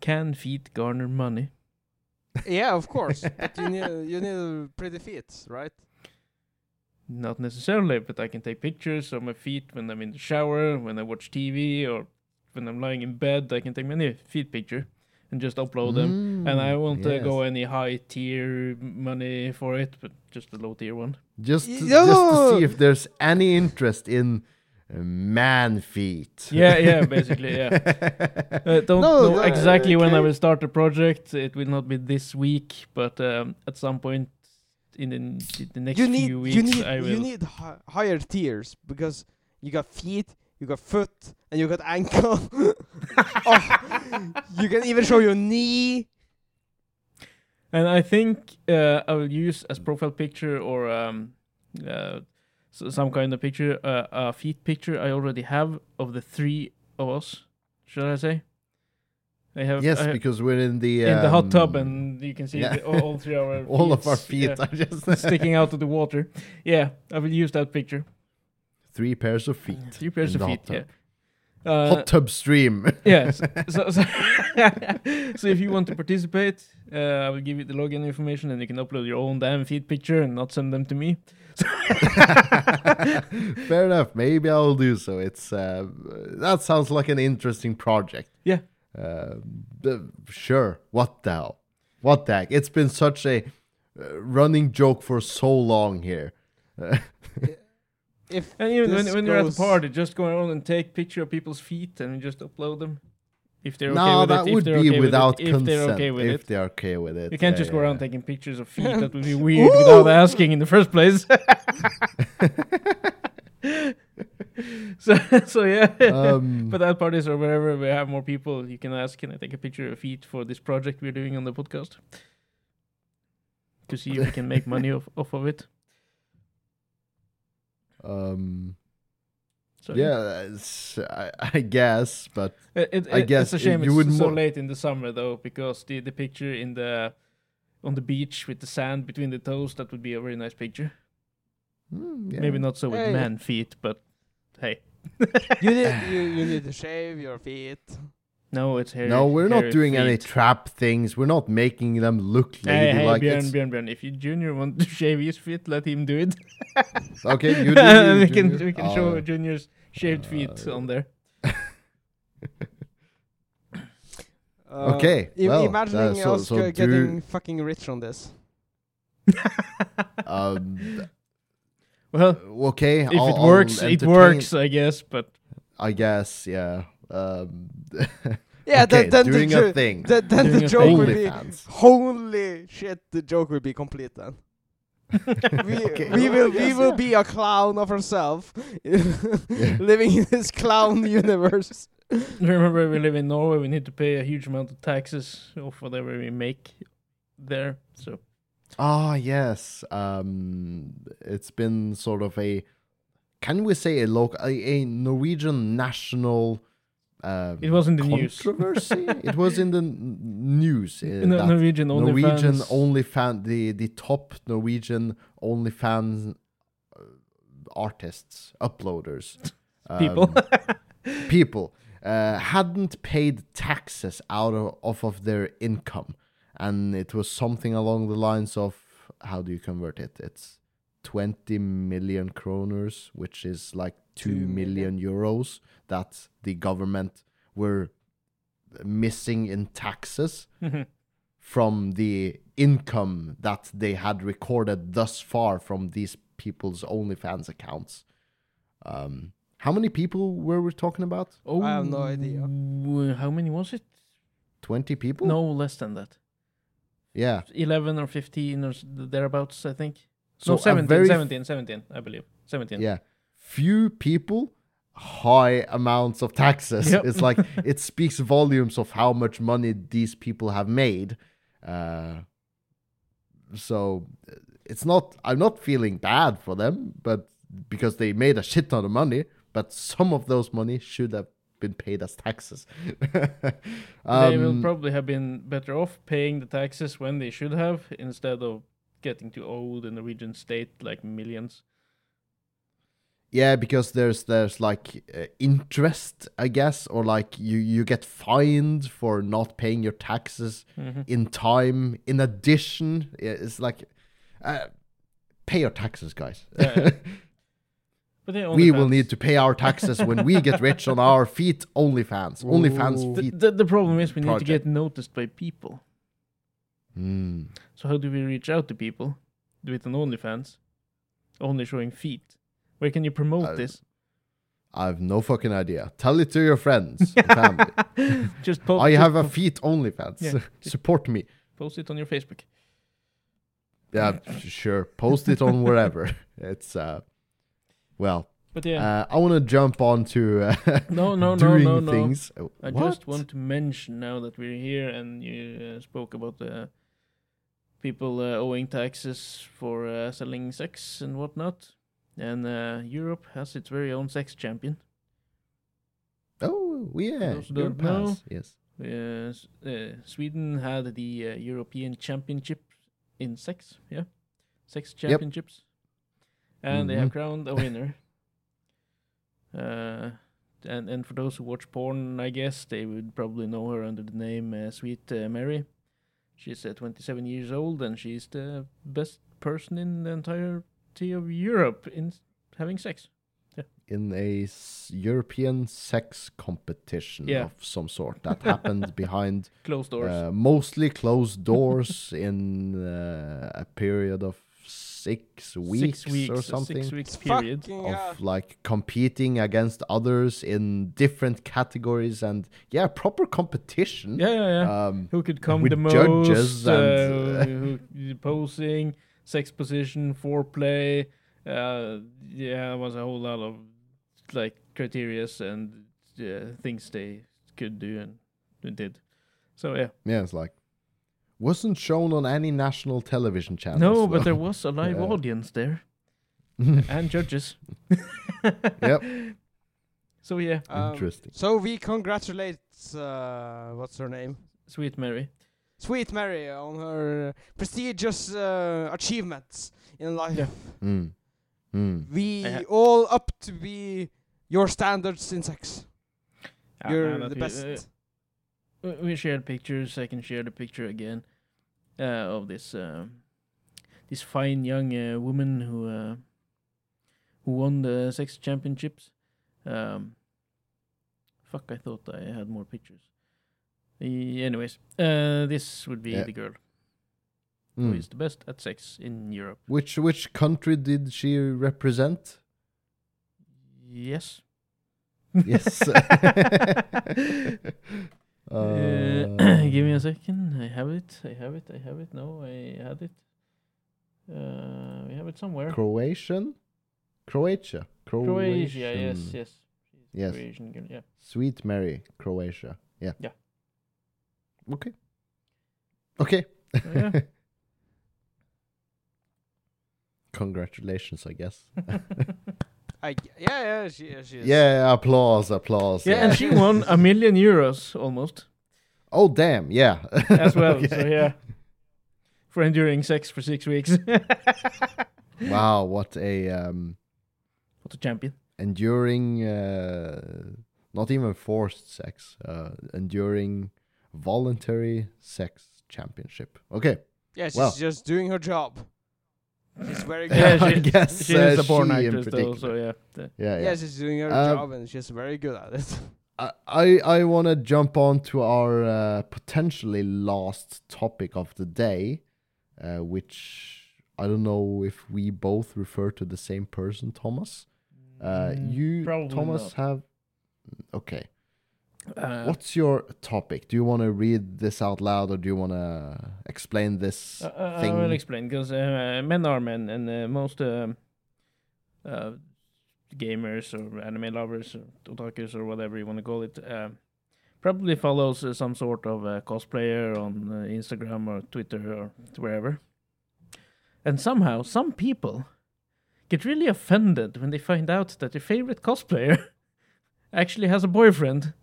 Speaker 1: Can feet garner money?
Speaker 5: Yeah, of course. but you need you need pretty feet, right?
Speaker 1: Not necessarily, but I can take pictures of my feet when I'm in the shower, when I watch TV, or when I'm lying in bed. I can take many feet picture and just upload them. And I
Speaker 3: Mm,
Speaker 1: won't uh, go any high tier money for it, but just a low tier one.
Speaker 3: just to,
Speaker 5: Yo!
Speaker 3: just to see if there's any interest in uh, man feet.
Speaker 1: Yeah, yeah, basically, yeah. Uh, don't
Speaker 5: No,
Speaker 1: know
Speaker 5: no,
Speaker 1: exactly when I will start the project. It will not be this week, but um, at some point in the, in the next
Speaker 5: you need
Speaker 1: few weeks,
Speaker 5: you need
Speaker 1: I will.
Speaker 5: you need hi- higher tiers because you got feet, you got foot, and you got ankle. oh, you can even show your knee.
Speaker 1: And I think uh, I will use as profile picture or um, uh, s- some kind of picture, uh, a feet picture I already have of the three of us. Should I say? I have
Speaker 3: yes,
Speaker 1: I have-
Speaker 3: because we're in the
Speaker 1: in the hot tub,
Speaker 3: um,
Speaker 1: and you can see
Speaker 3: yeah.
Speaker 1: the, all, all three of our
Speaker 3: all of our feet
Speaker 1: yeah,
Speaker 3: are just
Speaker 1: sticking out of the water. Yeah, I will use that picture.
Speaker 3: Three pairs of feet.
Speaker 1: Three pairs of feet.
Speaker 3: hot
Speaker 1: Yeah. Uh,
Speaker 3: Hot tub stream.
Speaker 1: Yes. So, so, so if you want to participate, uh, I will give you the login information, and you can upload your own damn feet picture and not send them to me.
Speaker 3: Fair enough. Maybe I'll do so. It's uh, that sounds like an interesting project.
Speaker 1: Yeah.
Speaker 3: Uh, sure. What the hell? What the heck? It's been such a uh, running joke for so long here.
Speaker 5: If
Speaker 1: And even when, when you're at the party, just go around and take picture of people's feet and just upload them. If they're okay with
Speaker 3: that
Speaker 1: it.
Speaker 3: would
Speaker 1: if they're
Speaker 3: be
Speaker 1: okay
Speaker 3: without
Speaker 1: with it,
Speaker 3: consent.
Speaker 1: If they're okay with
Speaker 3: if
Speaker 1: it.
Speaker 3: they're okay with it.
Speaker 1: You can't
Speaker 3: Yeah,
Speaker 1: just go around
Speaker 3: yeah.
Speaker 1: taking pictures of feet. That would be weird without asking in the first place. so, so yeah.
Speaker 3: Um,
Speaker 1: but at parties or wherever we have more people, you can ask, can I take a picture of feet for this project we're doing on the podcast? To see if we can make money off, off of it.
Speaker 3: Um,
Speaker 1: So
Speaker 3: yeah, it's, I, I guess, but
Speaker 1: It, it,
Speaker 3: I guess
Speaker 1: it's a shame
Speaker 3: you
Speaker 1: it's
Speaker 3: would
Speaker 1: so
Speaker 3: mo-
Speaker 1: late in the summer though, because the the picture in the on the beach with the sand between the toes that would be a very nice picture.
Speaker 3: mm, yeah.
Speaker 1: Maybe not so with
Speaker 5: Hey.
Speaker 1: man feet, but hey,
Speaker 5: you need you, you need to shave your feet.
Speaker 1: No, it's hair.
Speaker 3: No, we're not
Speaker 1: hairy
Speaker 3: doing any trap things. We're not making them look
Speaker 1: Hey, hey,
Speaker 3: ladylike. Bjørn,
Speaker 1: Bjørn, Bjørn. If you junior want to shave his feet, let him do it.
Speaker 3: Okay, you do. you,
Speaker 1: we can we can show
Speaker 3: Uh,
Speaker 1: junior's shaved feet
Speaker 3: uh,
Speaker 1: on there.
Speaker 5: Uh,
Speaker 3: Okay,
Speaker 5: i-
Speaker 3: well,
Speaker 5: imagining
Speaker 3: uh, so-
Speaker 5: us
Speaker 3: so
Speaker 5: getting fucking rich on this.
Speaker 3: um,
Speaker 1: Well,
Speaker 3: okay.
Speaker 1: if
Speaker 3: I'll-
Speaker 1: it works, it works, I guess. But
Speaker 3: I guess, yeah. Um,
Speaker 5: Yeah,
Speaker 3: okay,
Speaker 5: then, then
Speaker 3: doing
Speaker 5: the
Speaker 3: a thing.
Speaker 5: then, then
Speaker 1: Doing
Speaker 5: the joke
Speaker 1: thing.
Speaker 5: will be
Speaker 3: OnlyFans.
Speaker 5: holy shit. The joke will be complete then. we
Speaker 3: Okay.
Speaker 5: we will
Speaker 3: I
Speaker 5: we will
Speaker 3: yeah.
Speaker 5: be a clown of ourselves, living in this clown universe.
Speaker 1: remember, we live in Norway. We need to pay a huge amount of taxes of whatever we make there. So
Speaker 3: Ah, yes. Um, it's been sort of a, can we say a local, a, a Norwegian national. Uh,
Speaker 1: it was in the news.
Speaker 3: controversy. it was in the news. Uh,
Speaker 1: No,
Speaker 3: that
Speaker 1: Norwegian only
Speaker 3: Norwegian
Speaker 1: fans.
Speaker 3: only fan the the top Norwegian only fans uh, artists uploaders
Speaker 1: people.
Speaker 3: um, people uh, hadn't paid taxes out of off of their income, and it was something along the lines of how do you convert it? It's twenty million kroners, which is like two
Speaker 5: Two
Speaker 3: million
Speaker 5: million.
Speaker 3: euros that the government were missing in taxes
Speaker 1: Mhm.
Speaker 3: from the income that they had recorded thus far from these people's OnlyFans accounts. Um, how many people were we talking about?
Speaker 1: oh,
Speaker 5: I have no idea.
Speaker 1: How many was it?
Speaker 3: 20 people?
Speaker 1: No, less than that.
Speaker 3: Yeah.
Speaker 1: 11 or 15 or thereabouts, I think.
Speaker 3: So
Speaker 1: no, 17,
Speaker 3: very
Speaker 1: 17, 17, I believe. 17.
Speaker 3: Yeah. Few people, high amounts of taxes.
Speaker 1: Yep.
Speaker 3: It's like it speaks volumes of how much money these people have made. Uh, so it's not, I'm not feeling bad for them, but because they made a shit ton of money, but some of those money should have been paid as taxes.
Speaker 1: they will
Speaker 3: Um,
Speaker 1: probably have been better off paying the taxes when they should have instead of getting too old in the Norwegian state like millions.
Speaker 3: Yeah, because there's there's like uh, interest, I guess, or like you you get fined for not paying your taxes
Speaker 1: Mhm.
Speaker 3: in time. In addition, it's like uh, pay your taxes, guys.
Speaker 1: Yeah.
Speaker 3: We will need to pay our taxes when we get rich on our feet. OnlyFans, OnlyFans
Speaker 5: Ooh.
Speaker 1: The,
Speaker 3: feet.
Speaker 1: the, the problem is we need to get noticed by people.
Speaker 3: Mm.
Speaker 1: So how do we reach out to people? Do it on OnlyFans, only showing feet. Where can you promote
Speaker 3: Uh,
Speaker 1: this?
Speaker 3: I have no fucking idea. Tell it to your friends and family.
Speaker 1: just post.
Speaker 3: I have a feet OnlyFans.
Speaker 1: Yeah.
Speaker 3: Support me.
Speaker 1: post it on your Facebook.
Speaker 3: Yeah, sure. Post it on wherever. It's uh, well.
Speaker 1: But yeah,
Speaker 3: Uh, I want to jump on to uh,
Speaker 1: no, no, no,
Speaker 3: doing
Speaker 1: no, no.
Speaker 3: things. Uh,
Speaker 1: I
Speaker 3: what?
Speaker 1: just want to mention now that we're here and you uh, spoke about the people uh, owing taxes for uh, selling sex and whatnot. And uh, Europe has its very own sex champion.
Speaker 3: Oh, yeah.
Speaker 1: Those don't know.
Speaker 3: Yes.
Speaker 1: Uh, uh, Sweden had the uh, European Championship in sex, yeah, sex championships, and they have
Speaker 3: Mhm.
Speaker 1: crowned a winner. Uh, and and for those who watch porn, I guess they would probably know her under the name uh, Sweet uh, Mary. She's uh, 27 years old, and she's the best person in the entirety of Europe in having sex.
Speaker 3: in a s- European sex competition
Speaker 1: Yeah.
Speaker 3: of some sort that happened behind
Speaker 1: Closed doors.
Speaker 3: uh, mostly closed doors in uh, a period of six weeks,
Speaker 1: six weeks
Speaker 3: or something
Speaker 1: Six weeks period.
Speaker 5: fucking
Speaker 3: of
Speaker 5: hell.
Speaker 3: like competing against others in different categories and yeah proper competition
Speaker 1: Yeah, yeah, yeah.
Speaker 3: um
Speaker 1: who could come
Speaker 3: with
Speaker 1: the most?
Speaker 3: judges
Speaker 1: uh,
Speaker 3: and,
Speaker 1: who, posing, sex position, foreplay. Uh, yeah, it was a whole lot of like criterias and uh, things they could do and, and did. So yeah,
Speaker 3: yeah it's like wasn't shown on any national television channel.
Speaker 1: no, but there was a live
Speaker 3: Yeah.
Speaker 1: audience there and judges.
Speaker 3: Yep.
Speaker 1: So yeah,
Speaker 5: Um,
Speaker 3: interesting
Speaker 5: So we congratulate uh, what's her name,
Speaker 1: Sweet Mary.
Speaker 5: Sweet Mary, on her prestigious uh, achievements in life.
Speaker 1: Yeah.
Speaker 3: Mm. Mm.
Speaker 5: We
Speaker 1: I
Speaker 5: all up to be your standards in sex.
Speaker 1: Ah,
Speaker 5: You're the
Speaker 1: that we-
Speaker 5: best.
Speaker 1: uh, we- we shared pictures. I can share the picture again uh, of this um, this fine young uh, woman who uh, who won the sex championships. Um, fuck, I thought I had more pictures. Anyways, uh, this would be
Speaker 3: Yeah.
Speaker 1: the girl who
Speaker 3: Mm.
Speaker 1: is the best at sex in Europe.
Speaker 3: Which which country did she represent?
Speaker 1: Yes.
Speaker 3: Yes.
Speaker 1: Uh, give me a second. I have it. I have it. I have it. No, I had it. Uh, we have it somewhere.
Speaker 3: Croatian, Croatia,
Speaker 1: Croatia. Yes,
Speaker 3: Croatian.
Speaker 1: yes.
Speaker 3: Yes.
Speaker 1: Croatian girl. Yeah.
Speaker 3: Sweet Mary, Croatia. Yeah.
Speaker 1: Yeah.
Speaker 3: Okay. Okay.
Speaker 1: yeah.
Speaker 3: Congratulations, I guess.
Speaker 5: I, yeah, yeah, she, she is.
Speaker 3: yeah, applause, applause.
Speaker 1: Yeah, and she won a million euros almost
Speaker 3: Oh damn, yeah.
Speaker 1: as well.
Speaker 3: Okay.
Speaker 1: So yeah, for enduring sex for six weeks.
Speaker 3: Wow, what a um
Speaker 1: what a champion!
Speaker 3: enduring uh not even forced sex, uh enduring voluntary sex championship. Okay.
Speaker 5: Yeah, she's
Speaker 3: Well.
Speaker 5: just doing her job. She's very good.
Speaker 1: Yeah,
Speaker 3: I
Speaker 1: she-
Speaker 3: guess
Speaker 1: She
Speaker 3: uh,
Speaker 1: is a porn
Speaker 3: she
Speaker 1: actress, though. So yeah,
Speaker 3: Yeah,
Speaker 5: yeah.
Speaker 3: yeah.
Speaker 5: she's doing her
Speaker 3: Uh,
Speaker 5: job and she's very good at it.
Speaker 3: I I, I want to jump on to our uh, potentially last topic of the day, uh, which I don't know if we both refer to the same person, Thomas. Uh,
Speaker 1: Mm,
Speaker 3: you,
Speaker 1: probably
Speaker 3: Thomas,
Speaker 1: not.
Speaker 3: have. Okay.
Speaker 1: Uh,
Speaker 3: What's your topic? Do you want to read this out loud, or do you want to explain this
Speaker 1: Uh, uh, I will explain because uh, men are men, and uh, most uh, gamers or anime lovers or otakus or whatever you want to call it uh, probably follows uh, some sort of uh, cosplayer on uh, Instagram or Twitter or wherever. And somehow, some people get really offended when they find out that their favorite cosplayer actually has a boyfriend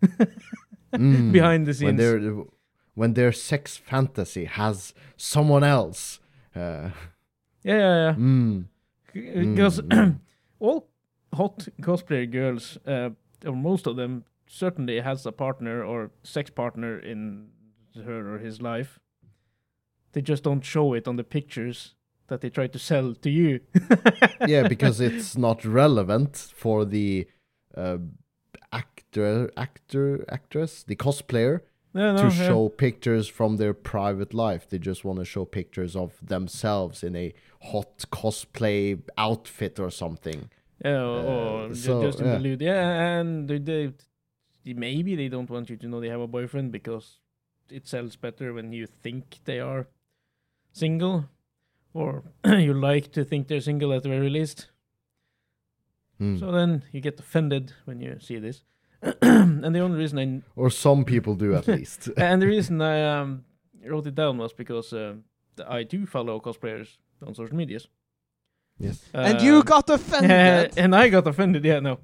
Speaker 3: Mm,
Speaker 1: behind the
Speaker 3: when
Speaker 1: scenes.
Speaker 3: their when their sex fantasy has someone else. Uh,
Speaker 1: Yeah, yeah, yeah. because
Speaker 3: Mm, mm.
Speaker 1: all hot cosplayer girls, uh, or most of them, certainly has a partner or sex partner in her or his life. They just don't show it on the pictures that they try to sell to you.
Speaker 3: yeah, because it's not relevant for the uh, actor, actor, actress, the cosplayer
Speaker 1: no, no,
Speaker 3: to
Speaker 1: yeah.
Speaker 3: show pictures from their private life. They just want to show pictures of themselves in a hot cosplay outfit or something.
Speaker 1: Yeah, or,
Speaker 3: Uh, so,
Speaker 1: just in
Speaker 3: yeah.
Speaker 1: Yeah, and they, they maybe they don't want you to know they have a boyfriend because it sells better when you think they are single, or you like to think they're single at the very least.
Speaker 3: Hmm.
Speaker 1: So then you get offended when you see this. and the only reason I
Speaker 3: or some people do at least.
Speaker 1: and the reason I um, wrote it down was because uh, I do follow cosplayers on social medias.
Speaker 3: yes.
Speaker 5: and you
Speaker 1: Um,
Speaker 5: got offended.
Speaker 1: and I got offended. Yeah, no.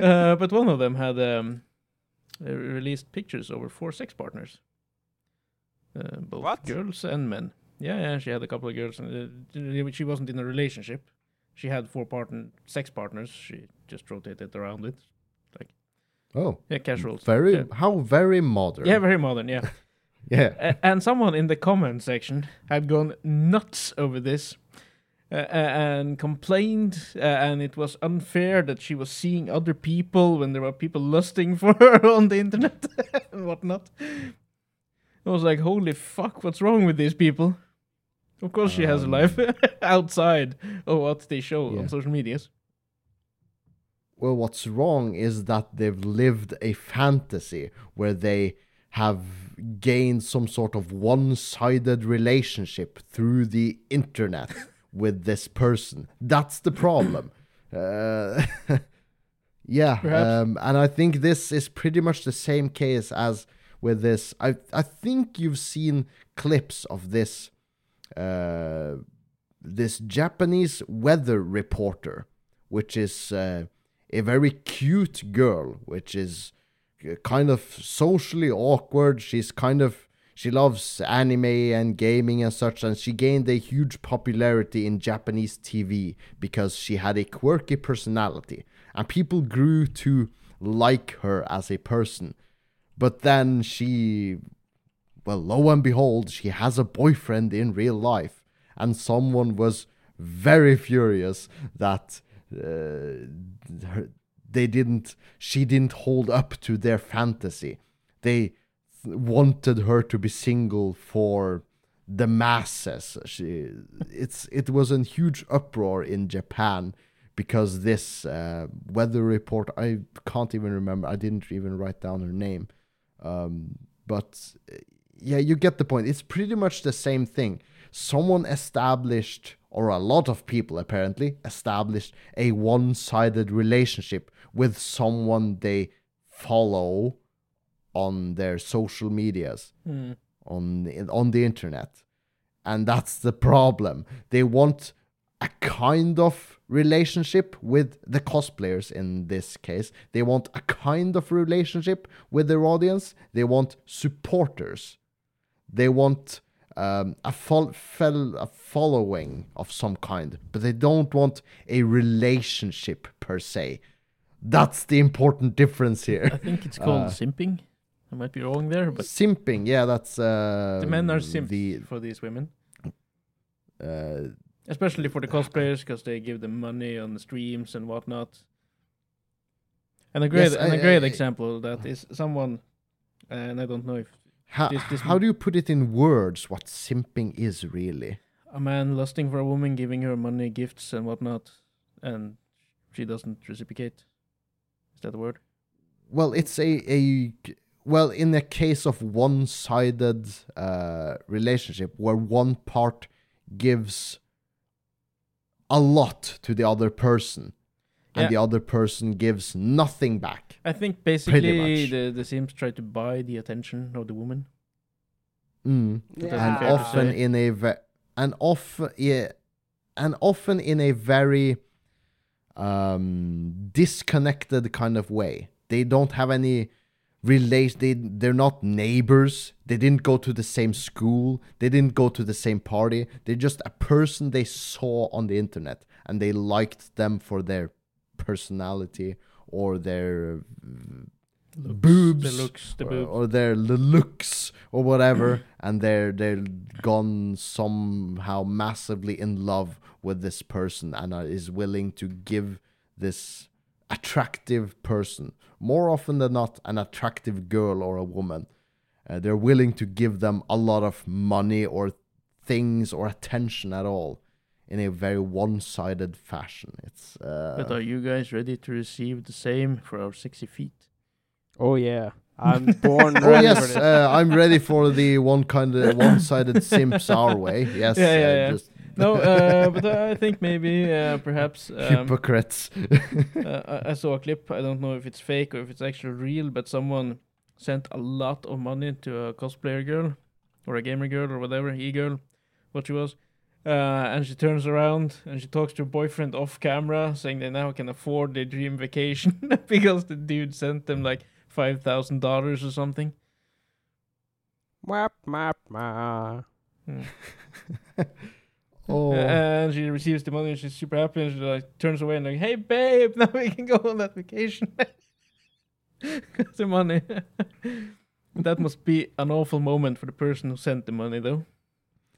Speaker 1: uh, but one of them had um, uh, released pictures over four sex partners, uh, both
Speaker 5: What?
Speaker 1: girls and men. Yeah, yeah. She had a couple of girls, and uh, she wasn't in a relationship. She had four partner sex partners. She just rotated around it.
Speaker 3: Like Oh,
Speaker 1: Yeah, casual.
Speaker 3: very
Speaker 1: Yeah.
Speaker 3: how very modern.
Speaker 1: Yeah, very modern. Yeah.
Speaker 3: yeah.
Speaker 1: A- and someone in the comment section had gone nuts over this uh, uh, and complained uh, and it was unfair that she was seeing other people when there were people lusting for her on the internet and whatnot i was like holy fuck what's wrong with these people of course she has a
Speaker 3: Um,
Speaker 1: life outside of what they show
Speaker 3: Yeah.
Speaker 1: on social medias
Speaker 3: Well, what's wrong is that they've lived a fantasy where they have gained some sort of one-sided relationship through the internet with this person. That's the problem. Uh, yeah, um, and I think this is pretty much the same case as with this. I I think you've seen clips of this uh, this Japanese weather reporter, which is uh, a very cute girl, which is uh, kind of socially awkward. She's kind of she loves anime and gaming and such, and she gained a huge popularity in Japanese TV because she had a quirky personality, and people grew to like her as a person. But then she, well, lo and behold, she has a boyfriend in real life, and someone was very furious that her, they didn't she didn't hold up to their fantasy. They wanted her to be single for the masses. She it's it was a huge uproar in japan because this uh, weather report i can't even remember i didn't even write down her name. Um, but uh, yeah you get the point. It's pretty much the same thing. Someone established or a lot of people apparently established a one-sided relationship with someone they follow on their social medias
Speaker 1: Hmm.
Speaker 3: on on the internet. And that's the problem. They want a kind of relationship with the cosplayers in this case. They want a kind of relationship with their audience. They want supporters. They want um, a, fol- fel- a following of some kind, but they don't want a relationship per se. That's the important difference here.
Speaker 1: i think it's called
Speaker 3: Uh,
Speaker 1: simping i might be wrong there but
Speaker 3: Simping, yeah, that's uh,
Speaker 1: the men are simps
Speaker 3: The,
Speaker 1: for these women
Speaker 3: uh,
Speaker 1: especially for the cosplayers because they give them money on the streams and whatnot. And a great
Speaker 3: Yes,
Speaker 1: and a
Speaker 3: I-
Speaker 1: great
Speaker 3: I-
Speaker 1: example of that is someone, and I don't know if
Speaker 3: how,
Speaker 1: This- this
Speaker 3: how do you put it in words what simping is really?
Speaker 1: a man lusting for a woman, giving her money, gifts, and whatnot, and she doesn't reciprocate. Is that the word?
Speaker 3: Well, it's a, a well, in a case of one-sided uh, relationship where one part gives a lot to the other person, and
Speaker 1: Yeah.
Speaker 3: the other person gives nothing back.
Speaker 1: I think basically the the simps try to buy the attention of the woman.
Speaker 3: Mm.
Speaker 1: That's
Speaker 3: And
Speaker 1: fair
Speaker 3: often in a ve- and often yeah, and often in a very um disconnected kind of way. They don't have any relate they they're not neighbors they didn't go to the same school they didn't go to the same party they're just a person they saw on the internet and they liked them for their personality or their
Speaker 1: Looks,
Speaker 3: boobs
Speaker 1: the looks, the
Speaker 3: or,
Speaker 1: boobs.
Speaker 3: or their looks or whatever and they're they're gone somehow massively in love with this person and are, is willing to give this attractive person more often than not an attractive girl or a woman. Uh, they're willing to give them a lot of money or things or attention at all in a very one-sided fashion it's uh,
Speaker 1: but are you guys ready to receive the same for our sexy feet?
Speaker 5: Oh yeah, I'm born
Speaker 3: Oh
Speaker 5: ready
Speaker 3: yes,
Speaker 5: this.
Speaker 3: uh, I'm ready for the one kind of one-sided simps our way. Yes,
Speaker 1: Yeah, yeah,
Speaker 3: uh,
Speaker 1: yeah.
Speaker 3: just
Speaker 1: No, uh, but I think maybe uh, perhaps um,
Speaker 3: hypocrites.
Speaker 1: uh, I- I saw a clip. I don't know if it's fake or if it's actually real, but someone sent a lot of money to a cosplayer girl or a gamer girl or whatever, e girl, what she was. Uh, and she turns around and she talks to her boyfriend off camera, saying they now can afford their dream vacation because the dude sent them like five thousand dollars or something.
Speaker 5: Mwap, mwap, mwah.
Speaker 1: Hmm.
Speaker 3: Oh.
Speaker 1: And she receives the money and she's super happy and she like turns away and like, hey babe, now we can go on that vacation. Got the money. that must be an awful moment for the person who sent the money though.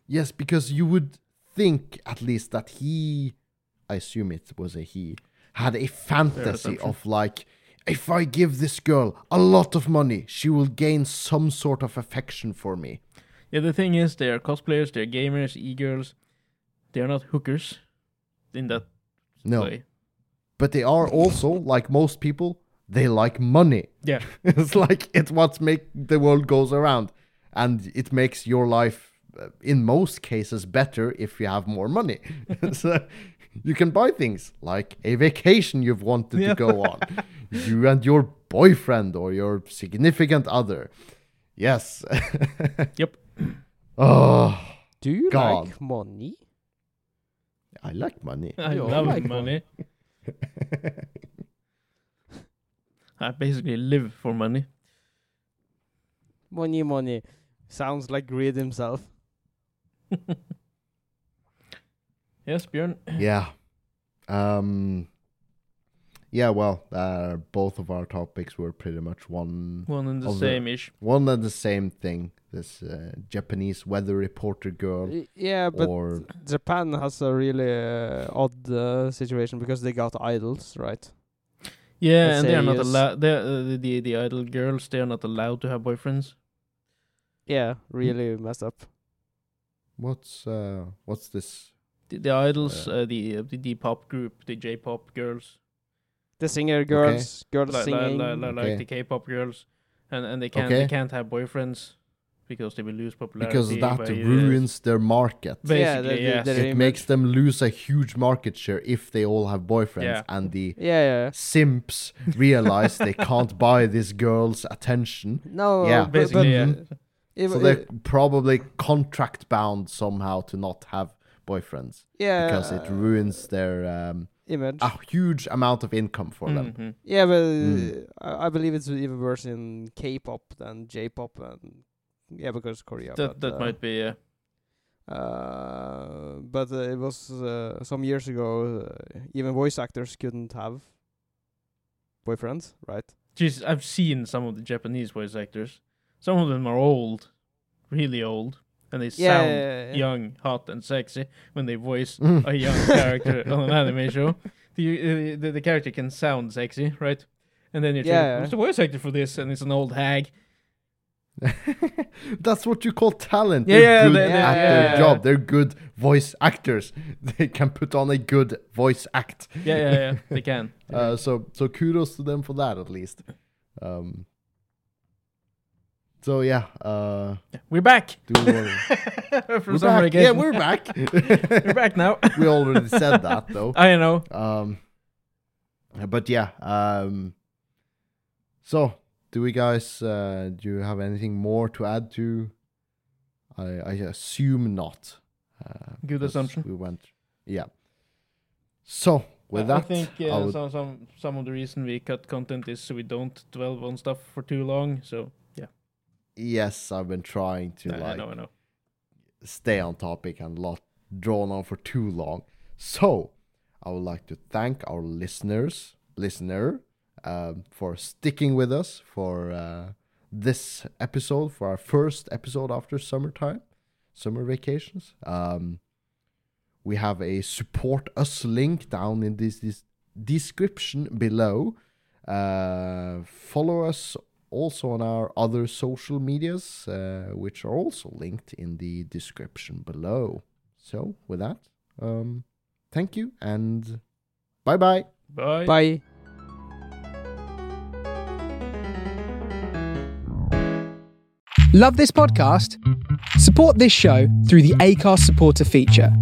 Speaker 3: Yes, because you would think at least that he, I assume it was a he, had a fantasy
Speaker 1: assumption.
Speaker 3: of like, if I give this girl a lot of money, she will gain some sort of affection for me.
Speaker 1: Yeah, the thing is they are cosplayers, they're gamers, e-girls. They are not hookers in that
Speaker 3: No,
Speaker 1: way.
Speaker 3: but they are also like most people. They like money.
Speaker 1: Yeah.
Speaker 3: it's like it's what make the world goes around, and it makes your life, Uh, in most cases, better if you have more money. so you can buy things like a vacation you've wanted
Speaker 1: Yeah.
Speaker 3: to go on, you and your boyfriend or your significant other. Yes.
Speaker 1: Yep.
Speaker 3: Oh,
Speaker 5: Do you
Speaker 3: God.
Speaker 5: like money?
Speaker 3: I like money.
Speaker 1: I
Speaker 5: Yeah, I
Speaker 1: love
Speaker 5: like
Speaker 1: money. I basically live for money.
Speaker 5: Money, money. Sounds like greed himself.
Speaker 1: Yes, Bjørn.
Speaker 3: yeah. Um. Yeah. Well, uh, both of our topics were pretty much one
Speaker 1: One and the
Speaker 3: Of the-
Speaker 1: same ish.
Speaker 3: one and the same thing. This uh, Japanese weather reporter girl,
Speaker 5: Yeah, but
Speaker 3: or
Speaker 5: Japan has a really uh, odd uh, situation because they got idols, right?
Speaker 1: Yeah,
Speaker 5: Let's
Speaker 1: and they're not allowed. Uh, the, the the idol girls. They are not allowed to have boyfriends.
Speaker 5: Yeah, really messed up.
Speaker 3: What's uh, what's this?
Speaker 1: The, the idols,
Speaker 3: Yeah.
Speaker 1: uh, the, uh, the the pop group, the J pop girls,
Speaker 5: The singer girls, girls
Speaker 1: like, like,
Speaker 5: singing.
Speaker 1: like, like,
Speaker 3: Okay.
Speaker 1: like the K pop girls, and and they can't
Speaker 3: Okay.
Speaker 1: they can't have boyfriends because they will lose popularity.
Speaker 3: Because that
Speaker 1: uh,
Speaker 3: ruins their market.
Speaker 1: Basically,
Speaker 5: Yeah, the- the-
Speaker 1: yes.
Speaker 5: the-
Speaker 3: It
Speaker 5: image.
Speaker 3: makes them lose a huge market share if they all have boyfriends,
Speaker 1: Yeah.
Speaker 3: and the
Speaker 5: yeah, yeah.
Speaker 3: simps realize they can't buy this girl's attention.
Speaker 5: No,
Speaker 3: Yeah,
Speaker 5: but,
Speaker 1: basically,
Speaker 5: but
Speaker 1: yeah.
Speaker 5: If-
Speaker 3: so they're probably contract bound somehow to not have boyfriends
Speaker 5: yeah,
Speaker 3: because it ruins their um,
Speaker 5: image.
Speaker 3: a huge amount of income for them.
Speaker 1: Mhm.
Speaker 5: Yeah, but
Speaker 3: Mm.
Speaker 5: uh, I, I believe it's even worse in K-pop than J-pop, and yeah, because Korea.
Speaker 1: That
Speaker 5: but,
Speaker 1: that
Speaker 5: uh,
Speaker 1: might be. yeah.
Speaker 5: Uh, but uh, it was uh, some years ago. Uh, even voice actors couldn't have boyfriends, right?
Speaker 1: Jeez, I've seen some of the Japanese voice actors. Some of them are old, really old, and they
Speaker 5: Yeah,
Speaker 1: sound
Speaker 5: yeah, yeah.
Speaker 1: young, hot, and sexy when they voice
Speaker 3: Mm.
Speaker 1: a young character on an anime show. The, uh, the the character can sound sexy, right? And then you
Speaker 5: Yeah,
Speaker 1: think,
Speaker 5: yeah.
Speaker 1: who's the voice actor for this? And it's an old hag.
Speaker 3: That's what you call talent.
Speaker 1: Yeah,
Speaker 3: They're
Speaker 1: yeah,
Speaker 3: good
Speaker 1: they-
Speaker 5: they-
Speaker 3: at
Speaker 5: yeah,
Speaker 3: their
Speaker 5: yeah.
Speaker 3: job. They're good voice actors. They can put on a good voice act.
Speaker 1: Yeah, yeah, yeah. They can.
Speaker 3: Uh, so so kudos to them for that at least. Um, so yeah, uh,
Speaker 1: we're back
Speaker 3: do we wanna-
Speaker 1: from
Speaker 3: we're back. Yeah, we're back.
Speaker 1: we're back now.
Speaker 3: we already said that though.
Speaker 1: I know.
Speaker 3: Um, but yeah. Um, so do we guys? Uh, do you have anything more to add to? I I assume not. Uh,
Speaker 1: Good assumption.
Speaker 3: We went. Yeah. So with that,
Speaker 1: I think
Speaker 3: I
Speaker 1: uh,
Speaker 3: would-
Speaker 1: some some some of the reason we cut content is so we don't dwell on stuff for too long. So
Speaker 3: yes, I've been trying to
Speaker 1: I
Speaker 3: like
Speaker 1: I know.
Speaker 3: stay on topic and not drawn on for too long. So I would like to thank our listeners, listener, um, for sticking with us for uh, this episode, for our first episode after summertime, summer vacations. Um, we have a support us link down in this, this description below. Uh, follow us also on our other social medias, uh, which are also linked in the description below. So, with that, um, thank you and bye bye.
Speaker 1: Bye.
Speaker 5: Bye.
Speaker 2: Love this podcast? Support this show through the Acast supporter feature.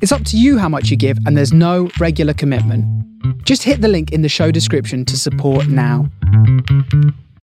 Speaker 2: It's up to you how much you give, and there's no regular commitment. Just hit the link in the show description to support now.